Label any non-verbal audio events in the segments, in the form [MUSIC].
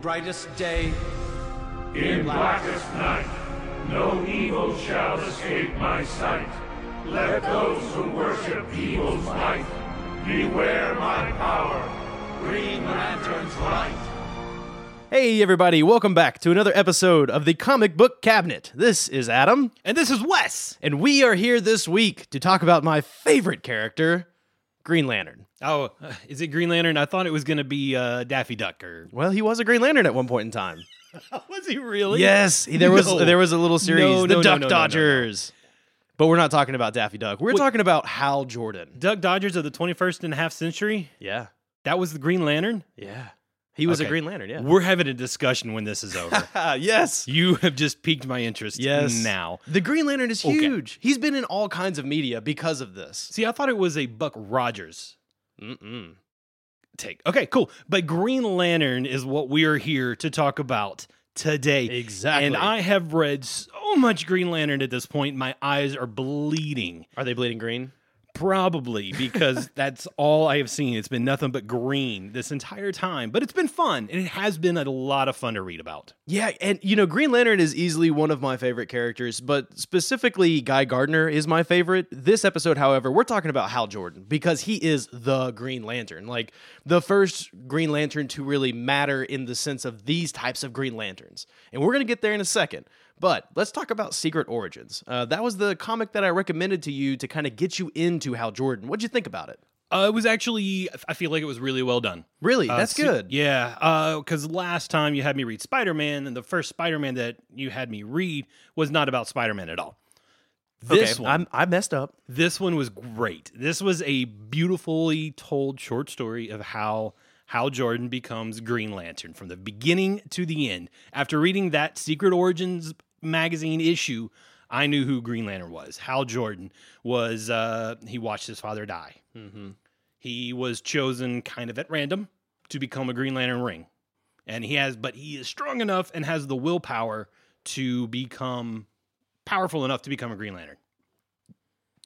brightest day, In blackest night, no evil shall escape my sight. Let those who worship evil's might beware my power. Green Lantern's light. Hey, everybody, welcome back to another episode of the Comic Book Cabinet. This is Adam, And this is Wes. and we are here this week to talk about my favorite character, Green Lantern. Oh, is it Green Lantern? I thought it was going to be uh, Daffy Duck or. Well, he was a Green Lantern at one point in time. [LAUGHS] was he really? Yes, there was No. there was a little series, No, The no, no, Duck no, no, no, no. Dodgers. But we're not talking about Daffy Duck. We're talking about Hal Jordan. Duck Dodgers of the 21st and a half century? Yeah, That was the Green Lantern? yeah. He was a Okay. Green Lantern. Yeah. We're having a discussion when this is over. Ah, [LAUGHS] yes. you have just piqued my interest Yes. now. The Green Lantern is Okay. huge. He's been in all kinds of media because of this. See, I thought it was a Buck Rogers Mm-mm. take. Okay, cool. But Green Lantern is what we are here to talk about today. Exactly. And I have read so much Green Lantern at this point, my eyes are bleeding. Are they bleeding green? Probably because [LAUGHS] that's all I have seen. It's been nothing but green this entire time, but it's been fun and it has been a lot of fun to read about. Yeah, and you know, Green Lantern is easily one of my favorite characters, but specifically Guy Gardner is my favorite. This episode, however, we're talking about Hal Jordan because he is the Green Lantern. Like the first Green Lantern to really matter in the sense of these types of Green Lanterns. And we're going to get there in a second. But let's talk about Secret Origins. Uh, that was the comic that I recommended to you to kind of get you into Hal Jordan. What'd you think about it? Uh, it was actually, I feel like it was really well done. Really? Uh, That's se- good. Yeah, because last time you had me read Spider Man, and the first Spider Man that you had me read was not about Spider Man at all. This okay, one, I'm, I messed up. this one was great. This was a beautifully told short story of how Hal Jordan becomes Green Lantern from the beginning to the end. After reading that Secret Origins magazine issue, I knew who Green Lantern was. Hal Jordan was. Uh, he watched his father die. Mm-hmm. He was chosen kind of at random to become a Green Lantern ring. And he has, but he is strong enough and has the willpower to become powerful enough to become a Green Lantern.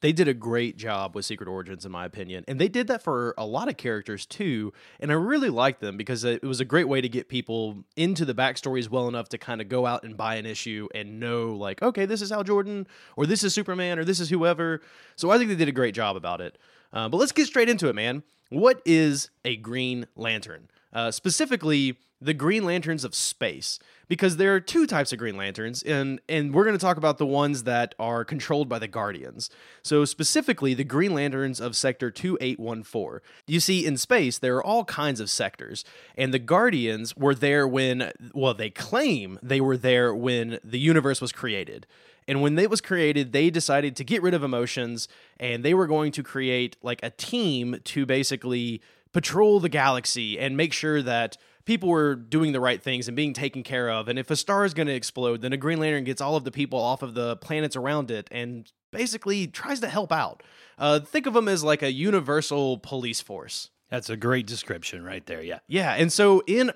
They did a great job with Secret Origins, in my opinion. And they did that for a lot of characters too. And I really liked them because it was a great way to get people into the backstories well enough to kind of go out and buy an issue and know, like, okay, this is Hal Jordan, or this is Superman, or this is whoever. So I think they did a great job about it. Uh, but let's get straight into it, man. What is a Green Lantern? Uh, specifically, the Green Lanterns of space, because there are two types of Green Lanterns, and and we're going to talk about the ones that are controlled by the Guardians. So specifically, the Green Lanterns of Sector Two Eight One Four. You see, in space there are all kinds of sectors, and the Guardians were there when, well, they claim they were there when the universe was created. And when it was created, they decided to get rid of emotions and they were going to create like a team to basically patrol the galaxy and make sure that people were doing the right things and being taken care of. And if a star is going to explode, then a Green Lantern gets all of the people off of the planets around it and basically tries to help out. Uh, think of them as like a universal police force. That's a great description right there. Yeah. Yeah, and so in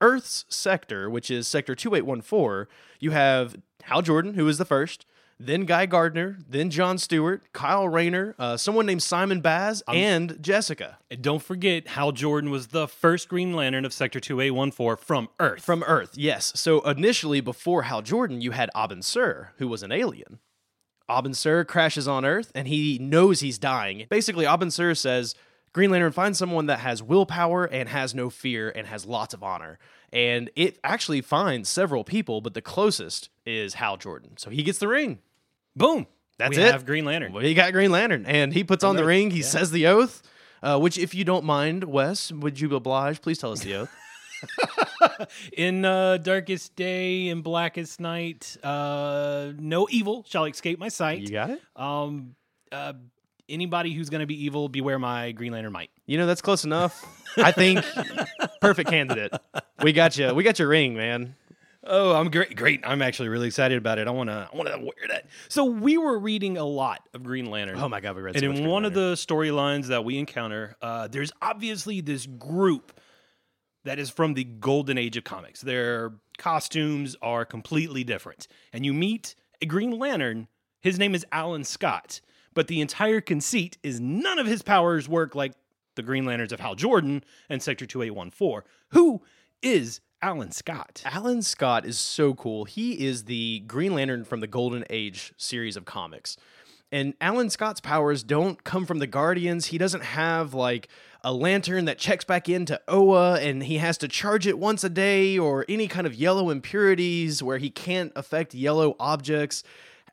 Earth's sector, which is sector 2814, you have Hal Jordan, who is the first, then Guy Gardner, then John Stewart, Kyle Rayner, uh, someone named Simon Baz, and Jessica And don't forget, Hal Jordan was the first Green Lantern of Sector 2814 from Earth. from Earth. Yes. So initially, before Hal Jordan, you had Abin Sur, who was an alien. Abin Sur crashes on Earth, and he knows he's dying. Basically, Abin Sur says, Green Lantern, find someone that has willpower and has no fear and has lots of honor. And it actually finds several people, but the closest is Hal Jordan. So he gets the ring. Boom. That's we it. have Green Lantern. Well, he got Green Lantern, and he puts on the Right. ring. He Yeah. says the oath, uh, which, if you don't mind, Wes, would you oblige? Please tell us the oath. [LAUGHS] In uh, darkest day and blackest night, uh, no evil shall escape my sight. you got it? Um, uh, anybody who's going to be evil, beware my Green Lantern might. You know, that's close enough. I think [LAUGHS] perfect candidate. We got you. We got your ring, man. Oh, I'm great. Great. I'm actually really excited about it. I want to. I want to wear that. So we were reading a lot of Green Lantern. Oh my god, we read. and so in one of the storylines that we encounter, uh, there's obviously this group that is from the golden age of comics. Their costumes are completely different, and you meet a Green Lantern. His name is Alan Scott, but the entire conceit is none of his powers work like the Green Lanterns of Hal Jordan and Sector 2814. Who is Alan Scott. Alan Scott is so cool. He is the Green Lantern from the Golden Age series of comics. And Alan Scott's powers don't come from the Guardians. He doesn't have like a lantern that checks back into Oa and he has to charge it once a day or any kind of yellow impurities where he can't affect yellow objects.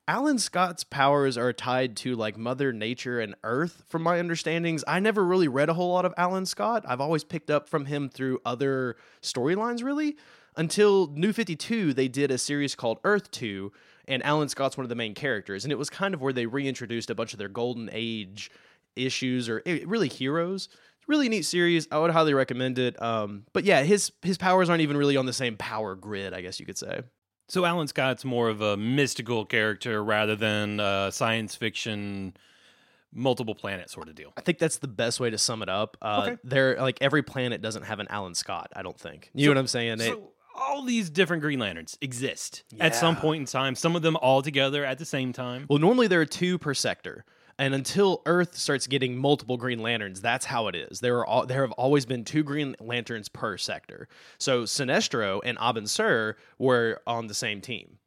Alan Scott's powers are tied to like Mother Nature and Earth, from my understandings. I never really read a whole lot of Alan Scott. I've always picked up from him through other storylines, really. Until New 52, they did a series called Earth 2, and Alan Scott's one of the main characters. And it was kind of where they reintroduced a bunch of their Golden Age issues or eh, really heroes. Really neat series. I would highly recommend it. Um, but yeah, his his powers aren't even really on the same power grid, I guess you could say. So Alan Scott's more of a mystical character rather than a science fiction multiple planet sort of deal. I think that's the best way to sum it up. Uh, Okay. There, like every planet doesn't have an Alan Scott. I don't think. You know what I'm saying? They- So all these different Green Lanterns exist at some point in time. Some of them all together at the same time. well, normally there are two per sector, and until Earth starts getting multiple Green Lanterns, that's how it is. There are all, there have always been two Green Lanterns per sector. So Sinestro and Abin Sur were on the same team.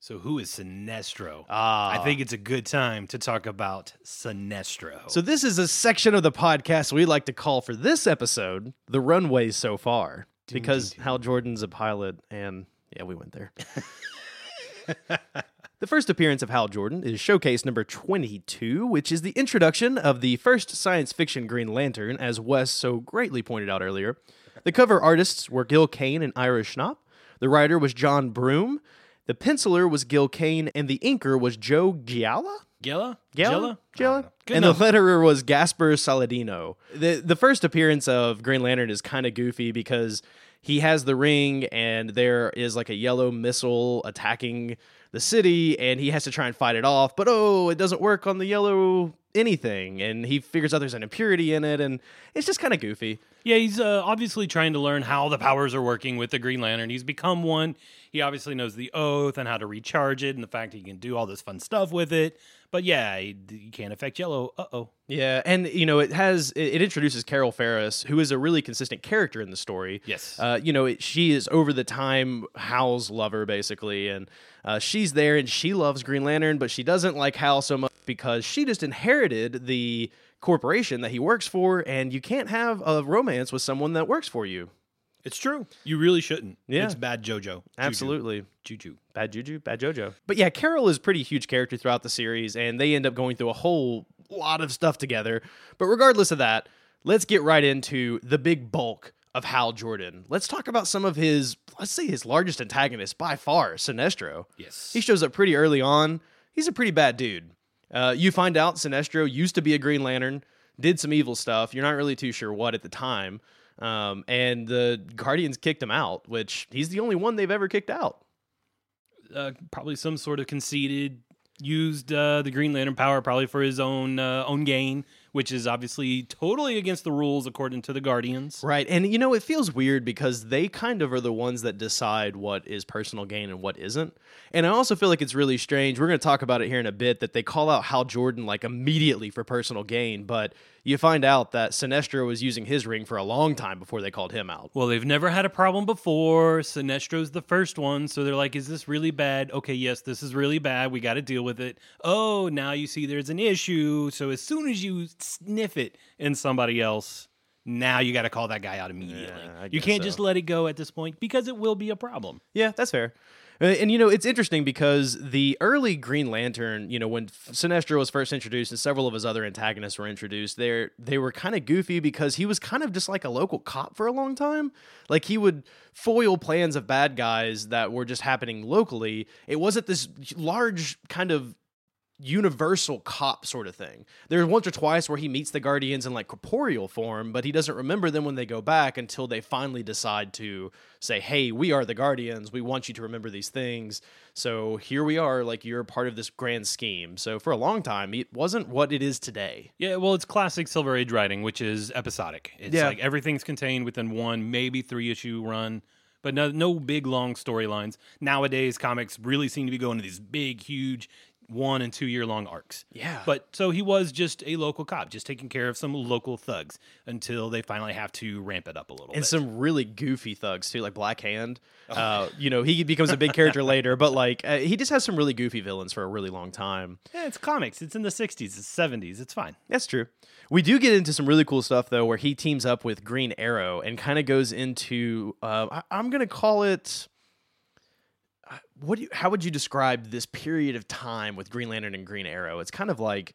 So who is Sinestro? Ah, I think it's a good time to talk about Sinestro. So this is a section of the podcast we like to call for this episode the runway so far because Hal Jordan's a pilot and yeah, we went there. [LAUGHS] the first appearance of Hal Jordan is showcase number 22, which is the introduction of the first science fiction Green Lantern as Wes so greatly pointed out earlier. The cover artists were Gil Kane and Ira Schnapp. The writer was John Broome. The penciler was Gil Kane and the inker was Joe Giala. Gela? Gela? Gela? And enough. the letterer was Gaspar Saladino. The the first appearance of Green Lantern is kind of goofy because he has the ring and there is like a yellow missile attacking the city and he has to try and fight it off, but oh, it doesn't work on the yellow anything and he figures out there's an impurity in it and it's just kind of goofy. Yeah, he's uh, obviously trying to learn how the powers are working with the Green Lantern. He's become one. He obviously knows the oath and how to recharge it and the fact he can do all this fun stuff with it. But yeah, he can't affect yellow. Uh oh. Yeah, and you know it has it, introduces Carol Ferris, who is a really consistent character in the story. Yes. uh, you know it, she is over the time Hal's lover basically, and uh, she's there and she loves Green Lantern, but she doesn't like Hal so much because she just inherited the corporation that he works for, and you can't have a romance with someone that works for you. It's true. You really shouldn't. Yeah. It's bad JoJo. Absolutely. Juju. Bad Juju, bad JoJo. But yeah, Carol is a pretty huge character throughout the series, and they end up going through a whole lot of stuff together. But regardless of that, let's get right into the big bulk of Hal Jordan. Let's talk about some of his, let's say, his largest antagonist by far, Sinestro. Yes. He shows up pretty early on. He's a pretty bad dude. Uh, you find out Sinestro used to be a Green Lantern, did some evil stuff. You're not really too sure what at the time. Um, and the Guardians kicked him out, which he's the only one they've ever kicked out. Uh, probably some sort of conceited, used uh, the Green Lantern power probably for his own uh, own gain, which is obviously totally against the rules according to the Guardians. Right. And you know, it feels weird because they kind of are the ones that decide what is personal gain and what isn't. And I also feel like it's really strange. We're going to talk about it here in a bit that they call out Hal Jordan like immediately for personal gain, but you find out that Sinestro was using his ring for a long time before they called him out. Well, they've never had a problem before. Sinestro's the first one, so they're like, "Is this really bad?" Okay, yes, this is really bad. We got to deal with it. Oh, now you see there's an issue. So as soon as you sniff it in somebody else, now you got to call that guy out immediately. Yeah, you can't so. just let it go at this point because it will be a problem. Yeah, that's fair. Uh, And you know, it's interesting because the early Green Lantern, you know, when Sinestro was first introduced and several of his other antagonists were introduced, they they were kind of goofy because he was kind of just like a local cop for a long time. Like he would foil plans of bad guys that were just happening locally. It wasn't this large kind of universal cop sort of thing. There's once or twice where he meets the Guardians in like corporeal form, but he doesn't remember them when they go back until they finally decide to say, "Hey, we are the Guardians. We want you to remember these things." So here we are, like you're part of this grand scheme. So for a long time, it wasn't what it is today. Yeah, well, it's classic Silver Age writing, which is episodic. It's Yeah. like everything's contained within one, maybe three issue run, but no, no big long storylines. Nowadays, comics really seem to be going to these big, huge, one and two year long arcs. Yeah. But so he was just a local cop, just taking care of some local thugs until they finally have to ramp it up a little and bit. some really goofy thugs too, like Black Hand. Uh, you know, he becomes a big character later, but like uh, he just has some really goofy villains for a really long time. yeah, it's comics. It's in the 60s, it's 70s. It's fine. That's true. We do get into some really cool stuff though, where he teams up with Green Arrow and kind of goes into. Uh, I, I'm gonna call it. What do you, how would you describe this period of time with Green Lantern and Green Arrow? It's kind of like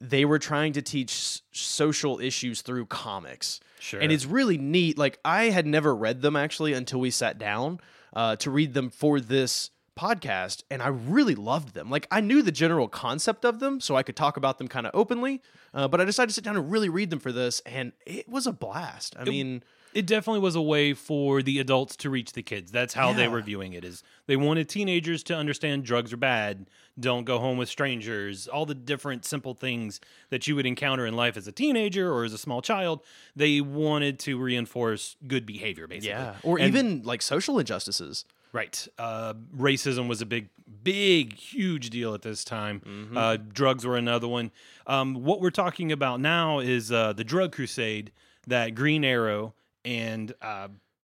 they were trying to teach s- social issues through comics. Sure. And it's really neat. Like I had never read them actually until we sat down uh, to read them for this podcast, and I really loved them. Like I knew the general concept of them, so I could talk about them kind of openly. Uh, but I decided to sit down and really read them for this, and it was a blast. I mean, it definitely was a way for the adults to reach the kids. That's how they were viewing it. Is they wanted teenagers to understand drugs are bad, don't go home with strangers, all the different simple things that you would encounter in life as a teenager or as a small child. They wanted to reinforce good behavior, basically. yeah, or And- even like social injustices. Right. Uh, racism was a big, big, huge deal at this time. Mm-hmm. Uh, drugs were another one. Um, what we're talking about now is uh, the drug crusade that Green Arrow and uh,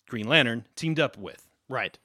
Green Lantern teamed up with. Right.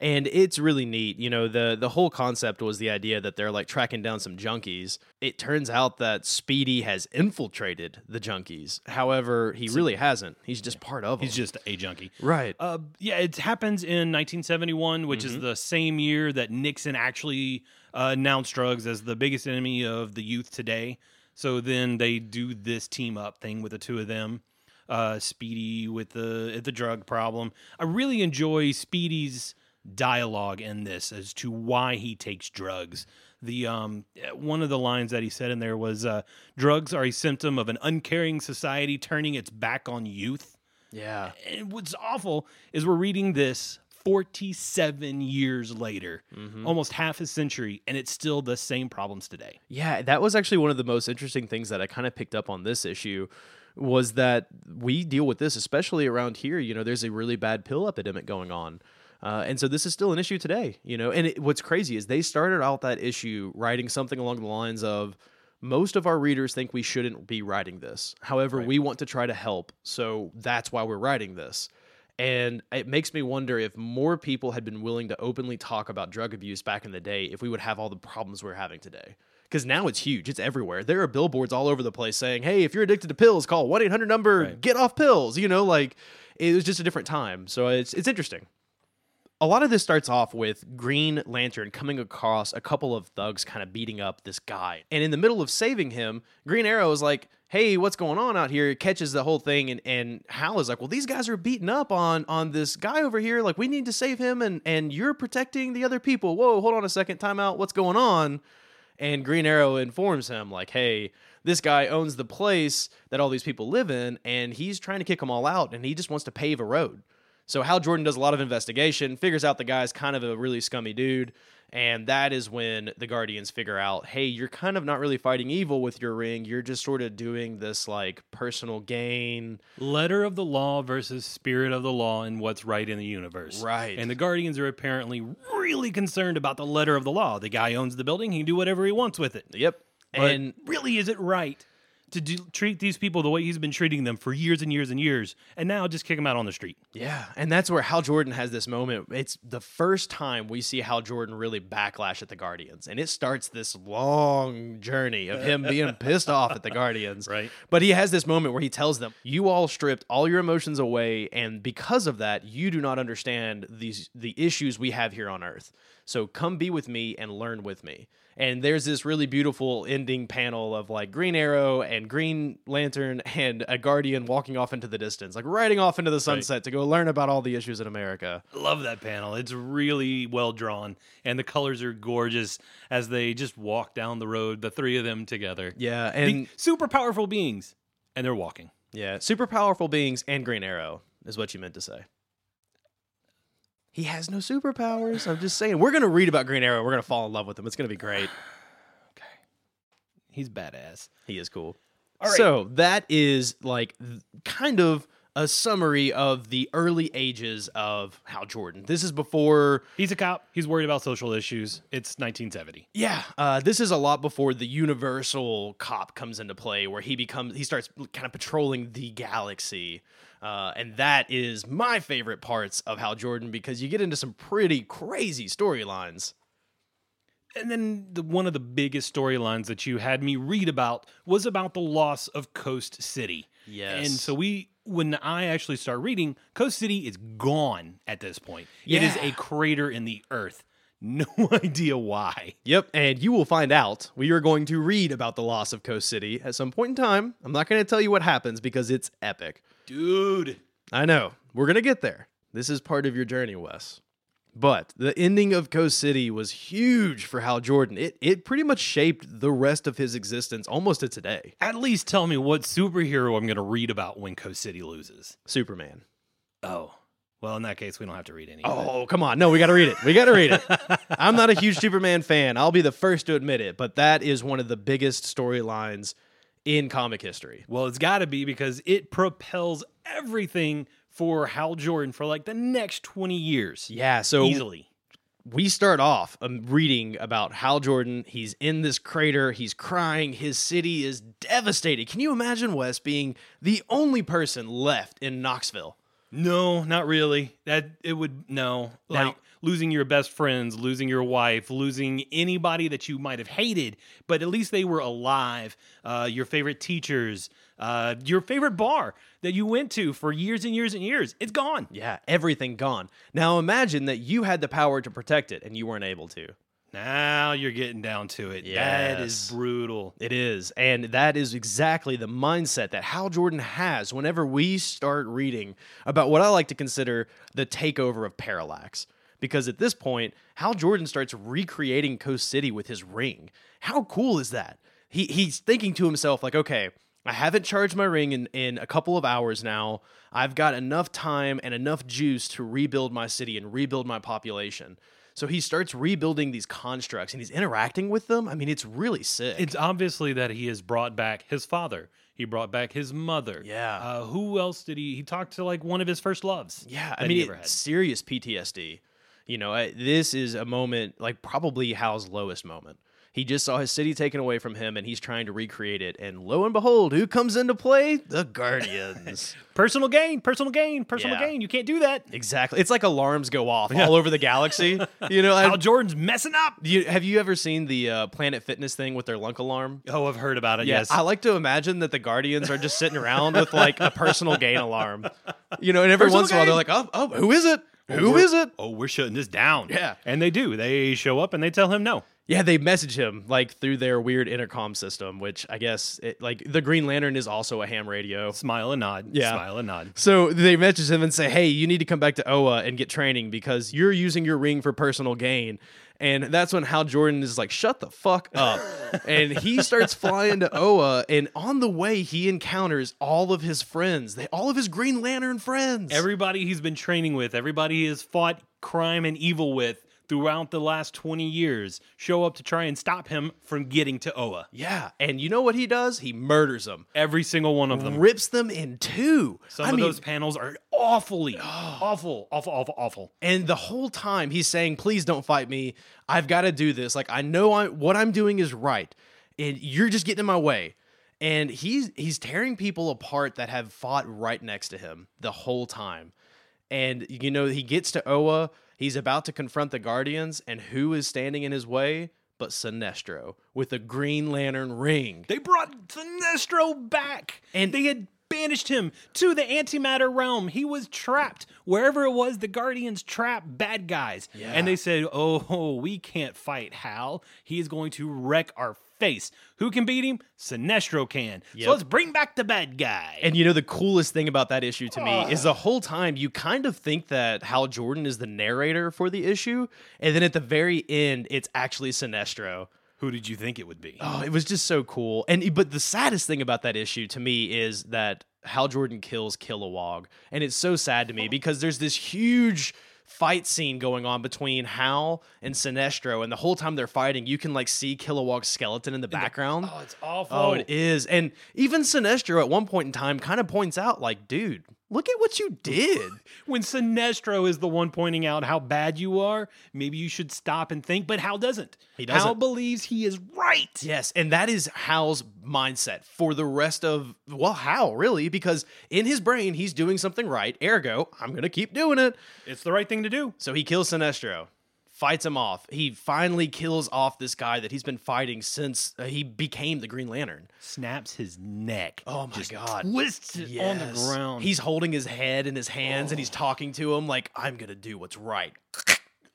And it's really neat. You know, the the whole concept was the idea that they're like tracking down some junkies. It turns out that Speedy has infiltrated the junkies. However, he really hasn't. He's just part of them. He's just a junkie. right. Uh, yeah, it happens in 1971, which Mm-hmm. is the same year that Nixon actually uh, announced drugs as the biggest enemy of the youth today. So then they do this team up thing with the two of them. Uh, Speedy with the the drug problem. I really enjoy Speedy's dialogue in this as to why he takes drugs. The um one of the lines that he said in there was uh, drugs are a symptom of an uncaring society turning its back on youth yeah. and what's awful is we're reading this 47 years later, Mm-hmm. almost half a century, and it's still the same problems today. Yeah, that was actually one of the most interesting things that I kind of picked up on this issue was that we deal with this, especially around here. You know, there's a really bad pill epidemic going on. Uh, and so this is still an issue today, you know. And it, what's crazy is they started out that issue writing something along the lines of most of our readers think we shouldn't be writing this. However, we want to try to help. So that's why we're writing this. And it makes me wonder if more people had been willing to openly talk about drug abuse back in the day, if we would have all the problems we're having today. Because now it's huge, it's everywhere. There are billboards all over the place saying, hey, if you're addicted to pills, call 1 800 number, Right. get off pills. You know, like it was just a different time. So it's, it's interesting. A lot of this starts off with Green Lantern coming across a couple of thugs kind of beating up this guy. And in the middle of saving him, Green Arrow is like, hey, what's going on out here? Catches the whole thing and, and Hal is like, Well, these guys are beating up on on this guy over here. Like, we need to save him and and you're protecting the other people. Whoa, hold on a second, time out. What's going on? And Green Arrow informs him, like, hey, this guy owns the place that all these people live in, and he's trying to kick them all out, and he just wants to pave a road. So Hal Jordan does a lot of investigation, figures out the guy's kind of a really scummy dude, and that is when the Guardians figure out, hey, you're kind of not really fighting evil with your ring. You're just sort of doing this like personal gain. Letter of the law versus spirit of the law and what's right in the universe. Right. And the Guardians are apparently really concerned about the letter of the law. The guy owns the building, he can do whatever he wants with it. Yep. But and really, is it right to do, treat these people the way he's been treating them for years and years and years, and now just kick them out on the street? Yeah, and that's where Hal Jordan has this moment. It's the first time we see Hal Jordan really backlash at the Guardians, and it starts this long journey of him being [LAUGHS] pissed off at the Guardians. Right. But he has this moment where he tells them, "You all stripped all your emotions away, and because of that, you do not understand these the issues we have here on Earth. So come be with me and learn with me." And there's this really beautiful ending panel of like Green Arrow and Green Lantern [LAUGHS] and a Guardian walking off into the distance, like riding off into the sunset to go learn about all the issues in America. Love that panel. It's really well drawn, and the colors are gorgeous as they just walk down the road, the three of them together. Yeah, The and super powerful beings, and they're walking. yeah, super powerful beings and Green Arrow is what you meant to say. He has no superpowers. I'm just saying. We're gonna read about Green Arrow. We're gonna fall in love with him. It's gonna be great. [SIGHS] Okay. He's badass. He is cool. All right. So that is like kind of a summary of the early ages of Hal Jordan. This is before He's a cop. He's worried about social issues. It's 1970. Yeah, uh, this is a lot before the universal cop comes into play, where he becomes he starts kind of patrolling the galaxy, uh, and that is my favorite parts of Hal Jordan because you get into some pretty crazy storylines. And then the, one of the biggest storylines that you had me read about was about the loss of Coast City. Yes. And so we, when I actually start reading, Coast City is gone at this point. Yeah. It is a crater in the earth. [LAUGHS] No idea why. Yep, and you will find out. We are going to read about the loss of Coast City at some point in time. I'm not going to tell you what happens because it's epic. Dude. I know. We're going to get there. This is part of your journey, Wes. But the ending of Coast City was huge for Hal Jordan. It it pretty much shaped the rest of his existence almost to today. At least tell me what superhero I'm going to read about when Coast City loses. Superman. Oh. Well, in that case, we don't have to read any. Oh, come on. No, we got to read it. We got to read it. I'm not a huge Superman fan. I'll be the first to admit it, but that is one of the biggest storylines in comic history. Well, it's got to be because it propels everything for Hal Jordan for like the next 20 years. Yeah, so Easily. we start off um, reading about Hal Jordan. He's in this crater. He's crying. His city is devastated. Can you imagine Wes being the only person left in Knoxville? No, not really. That it would no. Now- Like losing your best friends, losing your wife, losing anybody that you might have hated, but at least they were alive. Uh, your favorite teachers, uh, your favorite bar that you went to for years and years and years, it's gone. Yeah, everything gone. Now imagine that you had the power to protect it and you weren't able to. Now you're getting down to it. That is brutal. It is. And that is exactly the mindset that Hal Jordan has whenever we start reading about what I like to consider the takeover of Parallax. Because at this point, Hal Jordan starts recreating Coast City with his ring. How cool is that? He he's thinking to himself, like, okay, I haven't charged my ring in, in a couple of hours now. I've got enough time and enough juice to rebuild my city and rebuild my population. So he starts rebuilding these constructs and he's interacting with them. I mean, it's really sick. It's obviously that he has brought back his father. He brought back his mother. Yeah. Uh, who else did he? He talked to like one of his first loves. Yeah, I he mean, ever had. serious PTSD. You know, I- this is a moment like probably Hal's lowest moment. He just saw his city taken away from him, and he's trying to recreate it. And lo and behold, who comes into play? The Guardians. [LAUGHS] Personal gain, personal gain, personal Yeah. gain. You can't do that. exactly. It's like alarms go off all over the galaxy. [LAUGHS] You know, Hal Jordan's messing up. you, have you ever seen the uh, Planet Fitness thing with their lunk alarm? Oh, I've heard about it. Yeah, yes. I like to imagine that the Guardians are just sitting around with like a personal gain alarm. You know, and every Personal once in a while they're like, oh, oh, who is it? Who we're- is it? oh, we're shutting this down. Yeah. And they do. They show up and they tell him no. Yeah, they message him like through their weird intercom system, which I guess it, like the Green Lantern is also a ham radio. Smile and nod. Yeah. Smile and nod. So they message him and say, "Hey, you need to come back to Oa and get training because you're using your ring for personal gain." And that's when Hal Jordan is like, "Shut the fuck up!" [LAUGHS] and he starts flying to Oa, and on the way he encounters all of his friends, they all of his Green Lantern friends. Everybody he's been training with, everybody he has fought crime and evil with throughout the last 20 years show up to try and stop him from getting to Oa. yeah, and you know what he does? He murders them, Every single one of them. rips them in two. Some I of mean, those panels are awfully oh. awful, awful, awful, awful. And the whole time he's saying, "Please don't fight me. I've got to do this. Like I know I what I'm doing is right, and you're just getting in my way." And he's he's tearing people apart that have fought right next to him the whole time. And you know he gets to Oa. He's about to confront the Guardians, and who is standing in his way? But Sinestro with a Green Lantern ring. They brought Sinestro back, And- they had banished him to the antimatter realm. He was trapped wherever it was. The Guardians trapped bad guys, Yeah. and they said, "Oh, [LAUGHS] we can't fight Hal. He is going to wreck our face. Who can beat him? Sinestro can. Yep. So let's bring back the bad guy." And you know the coolest thing about that issue to me is the whole time you kind of think that Hal Jordan is the narrator for the issue, and then at the very end, it's actually Sinestro. Who did you think it would be? Oh, it was just so cool. And but the saddest thing about that issue to me is that Hal Jordan kills Kilowog, and it's so sad to me oh. because there's this huge fight scene going on between Hal and Sinestro, and the whole time they're fighting, you can like see Kilowog's skeleton in the background. Oh, it's awful. Oh, it is. And even Sinestro at one point in time kind of points out, like, dude, look at what you did. [LAUGHS] When Sinestro is the one pointing out how bad you are, maybe you should stop and think. But Hal doesn't. He doesn't. Hal believes he is right. Yes, and that is Hal's mindset for the rest of well, Hal really, because in his brain he's doing something right. Ergo, I'm gonna keep doing it. It's the right thing to do. So he kills Sinestro, fights him off. He finally kills off this guy that he's been fighting since uh, he became the Green Lantern. Snaps his neck. Oh my Just god. Twists it on the ground. He's holding his head in his hands and he's talking to him like, I'm gonna do what's right.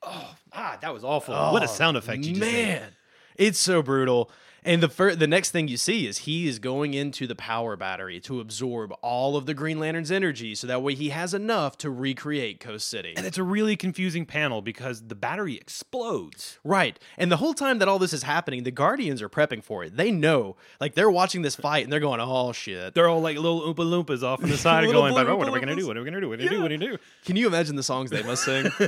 ah, that was awful. what a sound effect you just made. Man, it's so brutal. And the fir- the next thing you see is he is going into the power battery to absorb all of the Green Lantern's energy, so that way he has enough to recreate Coast City. And it's a really confusing panel because the battery explodes. Right. And the whole time that all this is happening, the Guardians are prepping for it. They know, like they're watching this fight and they're going, "Oh shit." They're all like little Oompa Loompas off on the side going, "But oh, what are we going to do? What are we going to do? What are we going to do? What are we to do? Can you imagine the songs they must sing? [LAUGHS]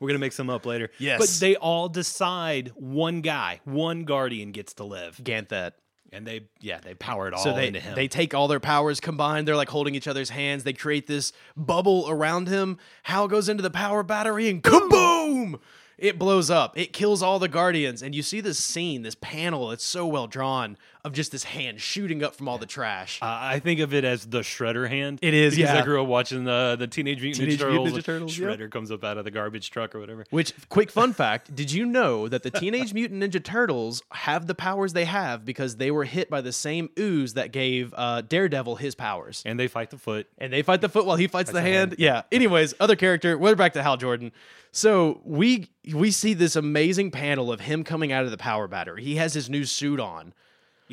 We're going to make some up later. Yes. But they all decide one guy, one Guardian gets to live. Ganthet. And they, yeah, they power it all So they into him. they take all their powers combined. They're like holding each other's hands. They create this bubble around him. Hal goes into the power battery and kaboom! It blows up. It kills all the guardians, and you see this scene, this panel. It's so well drawn of just this hand shooting up from all the trash. Uh, I think of it as the Shredder hand. It is, because yeah. I grew up watching the the Teenage Mutant Teenage Ninja Turtles. Ninja Turtles, yep. Shredder comes up out of the garbage truck or whatever. Which, quick fun fact: Did you know that the Teenage [LAUGHS] Mutant Ninja Turtles have the powers they have because they were hit by the same ooze that gave uh, Daredevil his powers? And they fight the foot. and they fight the foot while he fights the the hand. hand. Yeah. Anyways, other character. We're back to Hal Jordan. So we we see this amazing panel of him coming out of the power battery. He has his new suit on.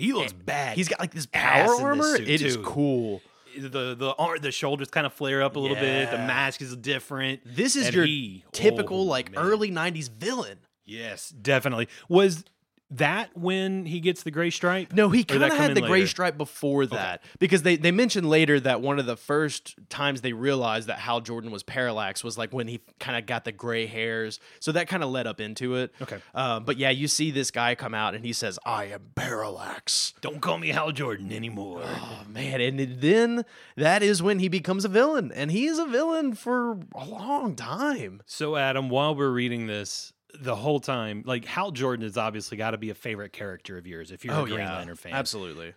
He looks bad. He's got like this power this armor. suit, It is cool. the the the shoulders kind of flare up a little bit. The mask is different. This is And your he- oh typical oh, like man. early '90s villain. Yes, definitely. Was that when he gets the gray stripe? No, he kind of had the gray stripe before that because they, they mentioned later that one of the first times they realized that Hal Jordan was parallax was like when he kind of got the gray hairs. So that kind of led up into it. Okay. Um, but yeah, you see this guy come out and he says, I am parallax. Don't call me Hal Jordan anymore. Oh, man. And then that is when he becomes a villain. And he is a villain for a long time. So, Adam, while we're reading this, the whole time, like Hal Jordan has obviously got to be a favorite character of yours if you're oh, a Green Lantern fan. Absolutely.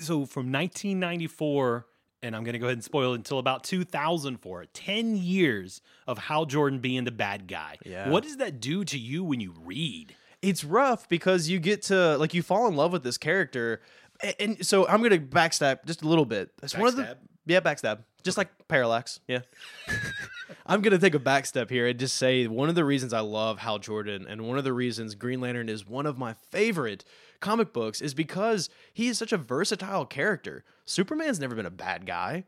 So, from 1994, and I'm going to go ahead and spoil it until about 2004, 10 years of Hal Jordan being the bad guy. Yeah. What does that do to you when you read? it's rough because you get to like you fall in love with this character and, so i'm gonna backstab just a little bit it's one of the Backstab? Yeah backstab. Just like parallax. Yeah. [LAUGHS] I'm gonna take a backstep here and just say one of the reasons i love hal jordan and one of the reasons green lantern is one of my favorite comic books is because he is such a versatile character. Superman's never been a bad guy.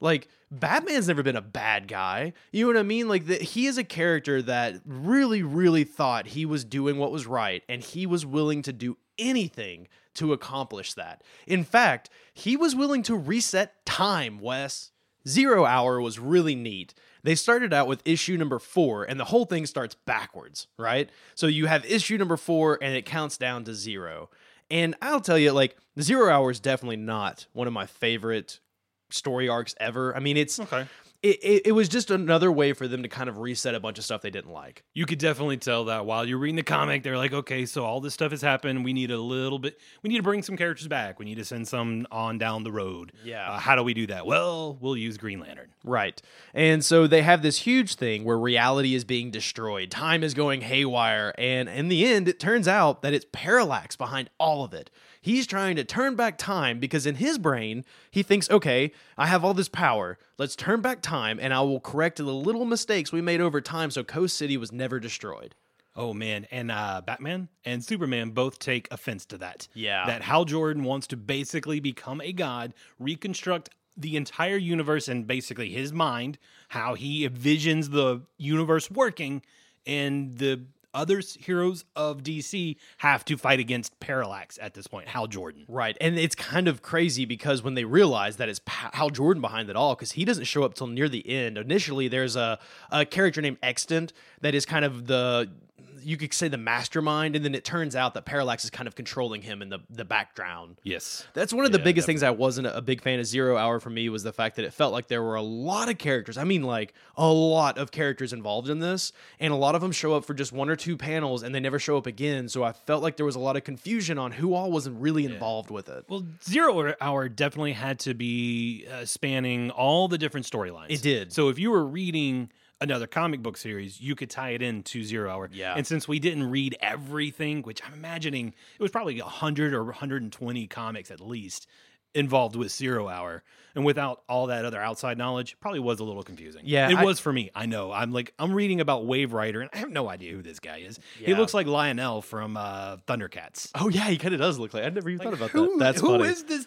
Like Batman's never been a bad guy. You know what I mean? Like the, he is a character that really, really thought he was doing what was right, and he was willing to do anything to accomplish that. In fact, he was willing to reset time. Wes Zero Hour was really neat. They started out with issue number four, and the whole thing starts backwards, right? So you have issue number four, and it counts down to zero. And I'll tell you, like, Zero Hour is definitely not one of my favorite story arcs ever. I mean, it's Okay. It, it, it was just another way for them to kind of reset a bunch of stuff they didn't like. You could definitely tell that while you're reading the comic, they're like, okay, so all this stuff has happened. We need a little bit, we need to bring some characters back. We need to send some on down the road. Yeah. Uh, how do we do that? Well, we'll use Green Lantern. Right. And so they have this huge thing where reality is being destroyed, time is going haywire, and in the end, it turns out that it's Parallax behind all of it. He's trying to turn back time because in his brain, he thinks, okay, I have all this power. Let's turn back time and I will correct the little mistakes we made over time so Coast City was never destroyed. Oh man, and uh, Batman and Superman both take offense to that. Yeah. that Hal Jordan wants to basically become a god, reconstruct the entire universe and basically his mind, how he envisions the universe working, and the other heroes of DC have to fight against Parallax at this point. Hal Jordan. Right. And it's kind of crazy because when they realize that it's Hal Jordan behind it all, because he doesn't show up till near the end. Initially, there's a, a character named Extant that is kind of the you could say the mastermind, and then it turns out that Parallax is kind of controlling him in the the background. Yes. That's one of the Yeah, biggest things I wasn't a big fan of Zero Hour for me was the fact that it felt like there were a lot of characters. I mean, like a lot of characters involved in this, and a lot of them show up for just one or two panels and they never show up again. So I felt like there was a lot of confusion on who all wasn't really involved with it. Well, Zero Hour definitely had to be uh, spanning all the different storylines. It did. So if you were reading another comic book series, you could tie it into Zero Hour. Yeah. And since we didn't read everything, which I'm imagining it was probably 100 or 120 comics at least involved with Zero Hour, and without all that other outside knowledge, probably was a little confusing. Yeah, It I- was for me. I know. I'm like, I'm reading about Wave Rider, and I have no idea who this guy is. He looks like Lion-O from uh, Thundercats. Oh yeah, he kind of does look like. I never even thought about Who- that. That's who funny. is this?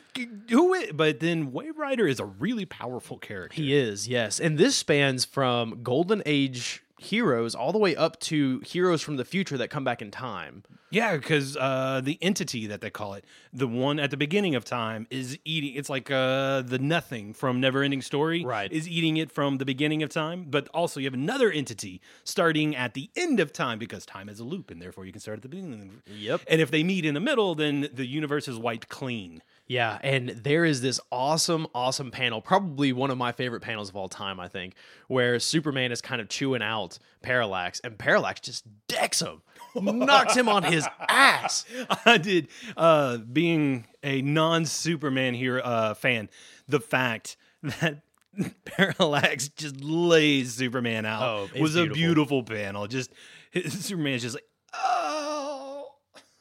Who is? But then Wave Rider is a really powerful character. He is, yes. And this spans from Golden Age heroes all the way up to heroes from the future that come back in time. Yeah, because uh, the entity that they call it, the one at the beginning of time, is eating. It's like uh, the nothing from Neverending Story, Right. Is eating it from the beginning of time. But also, you have another entity starting at the end of time because time is a loop, and therefore you can start at the beginning. Yep. And if they meet in the middle, then the universe is wiped clean. Yeah, and there is this awesome, awesome panel, probably one of my favorite panels of all time, I think, where Superman is kind of chewing out Parallax, and Parallax just decks him, knocks him on his [LAUGHS] ass. I did. Uh, being a non-Superman here uh, fan, the fact that [LAUGHS] Parallax just lays Superman out Oh, was a beautiful. beautiful panel. Just [LAUGHS] Superman's just like, oh,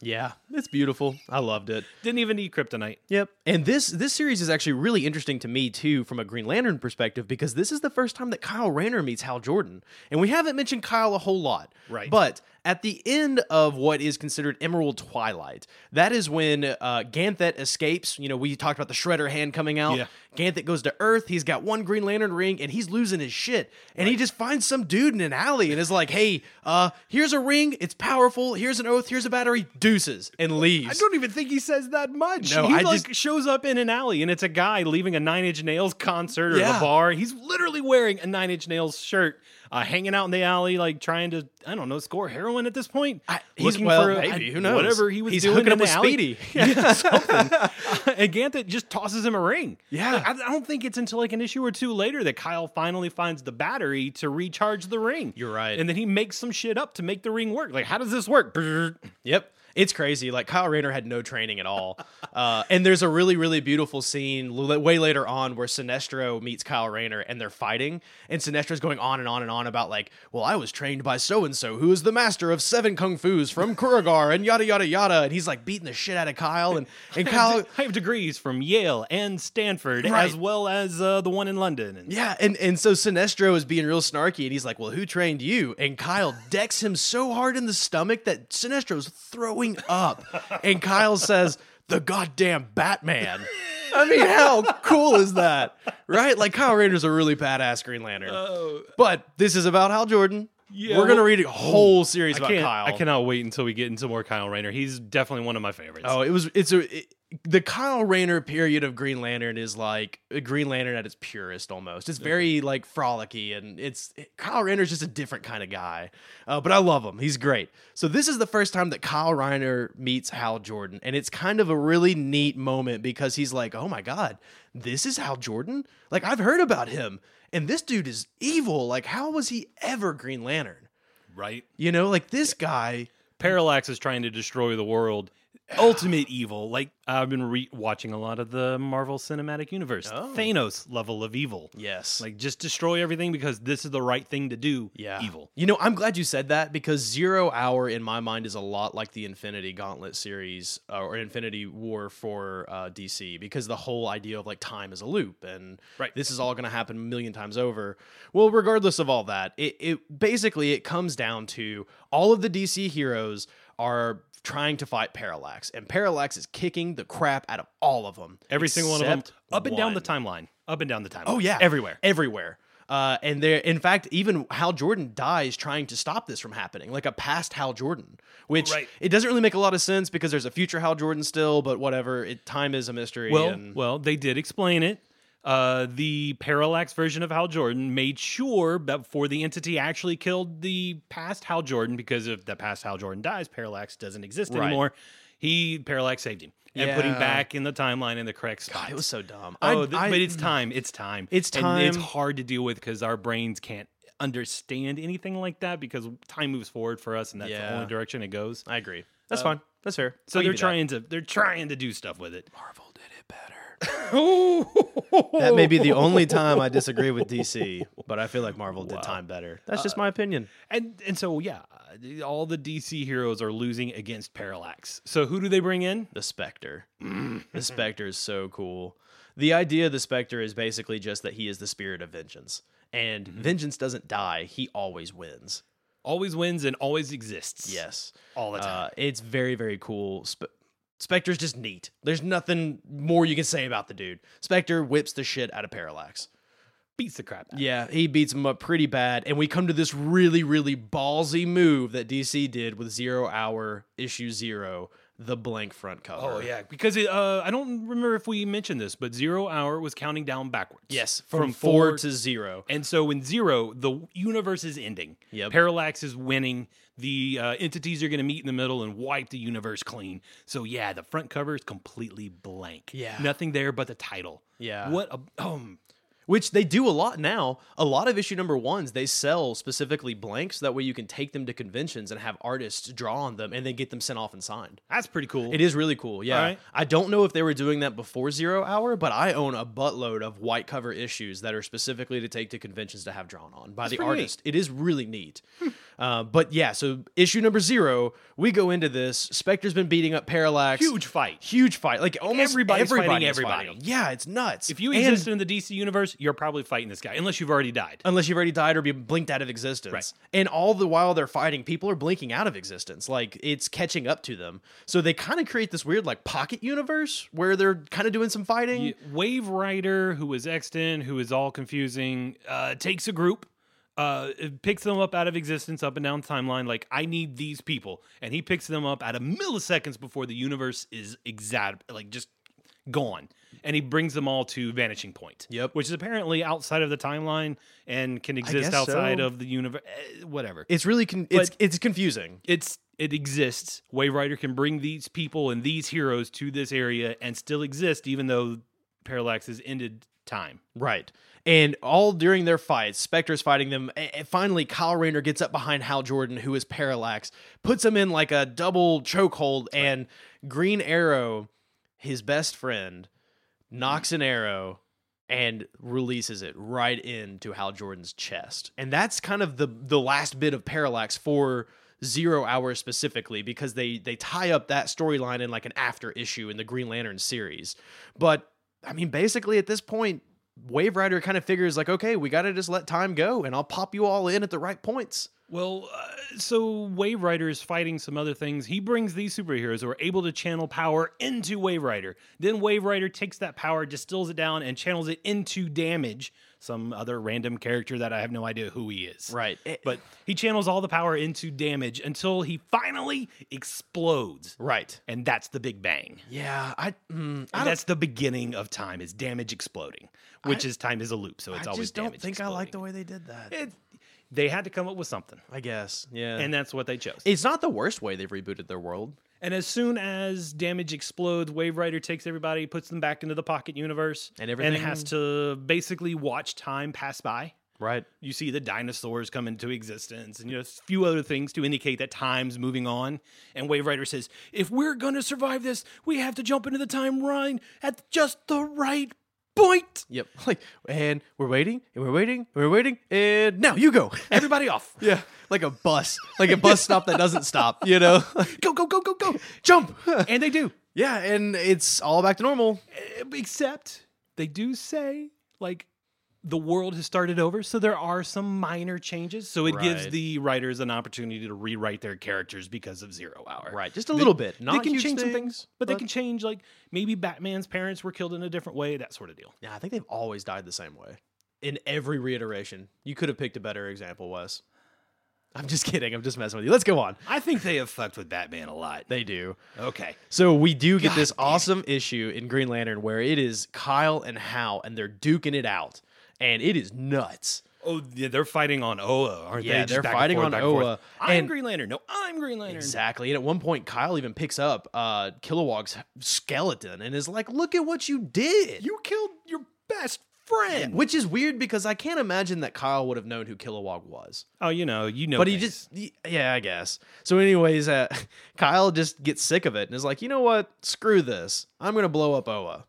Yeah, it's beautiful. I loved it. didn't even need kryptonite. Yep. And this this series is actually really interesting to me too from a Green Lantern perspective because this is the first time that Kyle Rayner meets Hal Jordan. And we haven't mentioned Kyle a whole lot. Right. But at the end of what is considered Emerald Twilight, that is when uh, Ganthet escapes. You know, we talked about the Shredder hand coming out. Yeah. Ganthet goes to Earth. He's got one Green Lantern ring and he's losing his shit. And he just finds some dude in an alley and is like, hey, uh, here's a ring. It's powerful. Here's an oath. Here's a battery. Deuces. And leaves. I don't even think he says that much. No, he I like just- shows up in an alley and it's a guy leaving a Nine Inch Nails concert or Yeah. a bar. He's literally wearing a Nine Inch Nails shirt, uh, hanging out in the alley, like trying to I don't know score heroin at this point. I- he's- well, maybe, who knows? Whatever he was He's doing hooking in up the with alley. Speedy. [LAUGHS] Yeah, [LAUGHS] something. and Ganthet just tosses him a ring. Yeah. Like, I, I don't think it's until like an issue or two later that Kyle finally finds the battery to recharge the ring. You're right. And then he makes some shit up to make the ring work. Like, how does this work? Yep. It's crazy. Like Kyle Rayner had no training at all. [LAUGHS] Uh, and there's a really, really beautiful scene way later on where Sinestro meets Kyle Rayner and they're fighting. And Sinestro's going on and on and on about, like, well, I was trained by so and so, who is the master of seven kung fu's from [LAUGHS] Korugar and yada, yada, yada. And he's like beating the shit out of Kyle. And, [LAUGHS] and Kyle. I have degrees from Yale and Stanford, Right. as well as uh, the one in London. And Yeah, and, and so Sinestro is being real snarky, and he's like, "Well, who trained you?" And Kyle decks him so hard in the stomach that Sinestro's throwing up, and Kyle says, "The goddamn Batman." I mean, how cool is that, right? Like Kyle Rayner's a really badass Green Lantern, oh. but this is about Hal Jordan. Yeah, We're gonna read a whole series I about can't. Kyle. I cannot wait until we get into more Kyle Rayner. He's definitely one of my favorites. Oh, it was. It's a. It, the Kyle Rayner period of Green Lantern is like a Green Lantern at its purest, almost. It's very like frolicky, and it's Kyle Rayner's just a different kind of guy. Uh, but I love him; he's great. So this is the first time that Kyle Rayner meets Hal Jordan, and it's kind of a really neat moment because he's like, "Oh my god, this is Hal Jordan! Like I've heard about him, and this dude is evil. Like how was he ever Green Lantern? right. You know, like this guy." Parallax is trying to destroy the world. [SIGHS] Ultimate evil. Like I've been re- watching a lot of the Marvel Cinematic Universe. Oh. Thanos level of evil. Yes, Like just destroy everything because this is the right thing to do. Yeah. Evil. You know, I'm glad you said that because Zero Hour in my mind is a lot like the Infinity Gauntlet series uh, or Infinity War for uh, DC because the whole idea of like time is a loop and Right. this is all going to happen a million times over. Well, regardless of all that, it, it basically it comes down to all of the DC heroes are trying to fight Parallax and Parallax is kicking the crap out of all of them. Every single one of them. Up and down the timeline. Up and down the timeline. Oh yeah, Everywhere. everywhere. Uh, and there, in fact, even Hal Jordan dies trying to stop this from happening, like a past Hal Jordan, which Right. it doesn't really make a lot of sense because there's a future Hal Jordan still, but whatever. It, time is a mystery. Well, and, well, they did explain it. Uh, the Parallax version of Hal Jordan made sure that before the entity actually killed the past Hal Jordan, because if the past Hal Jordan dies, Parallax doesn't exist Right. anymore. He Parallax saved him and put him back in the timeline in the correct spot. God, it was so dumb. Oh, I- th- I- but it's time. It's time. It's And it's hard to deal with because our brains can't understand anything like that because time moves forward for us, and that's the only direction it goes. I agree. That's fine. That's fair. Uh, So I'll they're you that. trying to they're trying to do stuff with it. Marvel did it better. [LAUGHS] That may be the only time I disagree with DC, but I feel like Marvel did time better. That's just my opinion. And and so yeah, uh, all the DC heroes are losing against Parallax. So who do they bring in? The Spectre. the Spectre is so cool. The idea of the Spectre is basically just that he is the spirit of vengeance. And vengeance doesn't die, he always wins. Always wins and always exists. Yes. all the time. Uh, it's very, very cool. Spe- Spectre's just neat. There's nothing more you can say about the dude. Spectre whips the shit out of Parallax. Beats the crap. Out. Yeah, he beats him up pretty bad. And we come to this really, really ballsy move that DC did with Zero Hour Issue Zero, the blank front cover. Oh yeah, because it, uh, I don't remember if we mentioned this, but Zero Hour was counting down backwards. Yes, from, four, to zero. And so in zero, the universe is ending. Yep. Parallax is winning. The uh, entities are going to meet in the middle and wipe the universe clean. So yeah, the front cover is completely blank. Yeah. Nothing there but the title. Yeah. What a um Which they do a lot now. A lot of issue number ones, they sell specifically blanks. That way you can take them to conventions and have artists draw on them and then get them sent off and signed. that's pretty cool. It is really cool. Yeah. Alright. I don't know if they were doing that before Zero Hour, but I own a buttload of white cover issues that are specifically to take to conventions to have drawn on by the pretty neat. artist. It is really neat. Uh, but yeah, so issue number zero, we go into this. Spectre's been beating up Parallax. Huge fight. Huge fight. Like almost Everybody's fighting everybody is everybody. fighting. Yeah, it's nuts. If you And- exist in the DC universe, you're probably fighting this guy, unless you've already died. unless you've already died or been blinked out of existence. Right. And all the while they're fighting, people are blinking out of existence. Like it's catching up to them. So they kind of create this weird like pocket universe where they're kind of doing some fighting. Y- Wave Rider, who is Extant, who is all confusing, uh, takes a group, uh, picks them up out of existence up and down timeline. Like, I need these people. And he picks them up at a milliseconds before the universe is exact, like just gone. And he brings them all to Vanishing Point. Yep. Which is apparently outside of the timeline and can exist outside so. of the universe. Whatever. It's really con- it's it's confusing. it's it exists. Wave Rider can bring these people and these heroes to this area and still exist, even though Parallax has ended time. Right. And all during their fights, Spectre's fighting them. And finally, Kyle Rayner gets up behind Hal Jordan, who is Parallax, puts him in like a double chokehold, and Green Arrow, his best friend, knocks an arrow and releases it right into Hal Jordan's chest. And that's kind of the the last bit of Parallax for Zero Hour specifically because they they tie up that storyline in like an after issue in the Green Lantern series. But I mean basically at this point Wave Rider kind of figures like okay, we got to just let time go and I'll pop you all in at the right points. Well, uh, so Wave Rider is fighting some other things. He brings these superheroes who are able to channel power into Wave Rider. Then Wave Rider takes that power, distills it down, and channels it into Damage, some other random character that I have no idea who he is. Right. But he channels all the power into Damage until he finally explodes. right. And that's the Big Bang. Yeah, I, mm, I that's the beginning of time is damage exploding, which is time is a loop, so it's I always just don't damage think I like the way they did that. It, they had to come up with something, I guess. Yeah. and that's what they chose. it's not the worst way they've rebooted their world. And as soon as damage explodes, Wave Rider takes everybody, puts them back into the pocket universe, And and has to basically watch time pass by. Right. You see the dinosaurs come into existence, and you know a few other things to indicate that time's moving on. And Wave Rider says, "If we're going to survive this, we have to jump into the time line at just the right point. Yep. [LAUGHS] Like, and we're waiting, and we're waiting, and we're waiting, and now you go. [LAUGHS] Everybody off. [LAUGHS] yeah. Like a bus, like a bus stop that doesn't stop. You know, Go go go go go. jump. And they do. yeah, and it's all back to normal. Except they do say like the world has started over, so there are some minor changes. So it gives the writers an opportunity to rewrite their characters because of Zero Hour. Right, just a little bit. Not they can huge change some things, things, but, they can change like maybe Batman's parents were killed in a different way, that sort of deal. Yeah, I think they've always died the same way in every reiteration. You could have picked a better example, Wes. I'm just [LAUGHS] kidding. I'm just messing with you. Let's go on. I think they have fucked with Batman a lot. They do. Okay. So we do get this awesome issue in Green Lantern where it is Kyle and Hal, and they're duking it out, and it is nuts. Oh, yeah, they're fighting on Oa, aren't Yeah, they? Just they're fighting forth, on. Oa, I'm and- Green Lantern. No, I'm Green Lantern. Exactly. And at one point, Kyle even picks up uh, Kilowog's skeleton and is like, "Look at what you did." You killed your best friend. Which is weird because I can't imagine that Kyle would have known who Kilowog was. Oh, you know, you know. but he just, yeah, I guess. So, anyways, uh, [LAUGHS] Kyle just gets sick of it and is like, you know what? Screw this. I'm going to blow up Oa.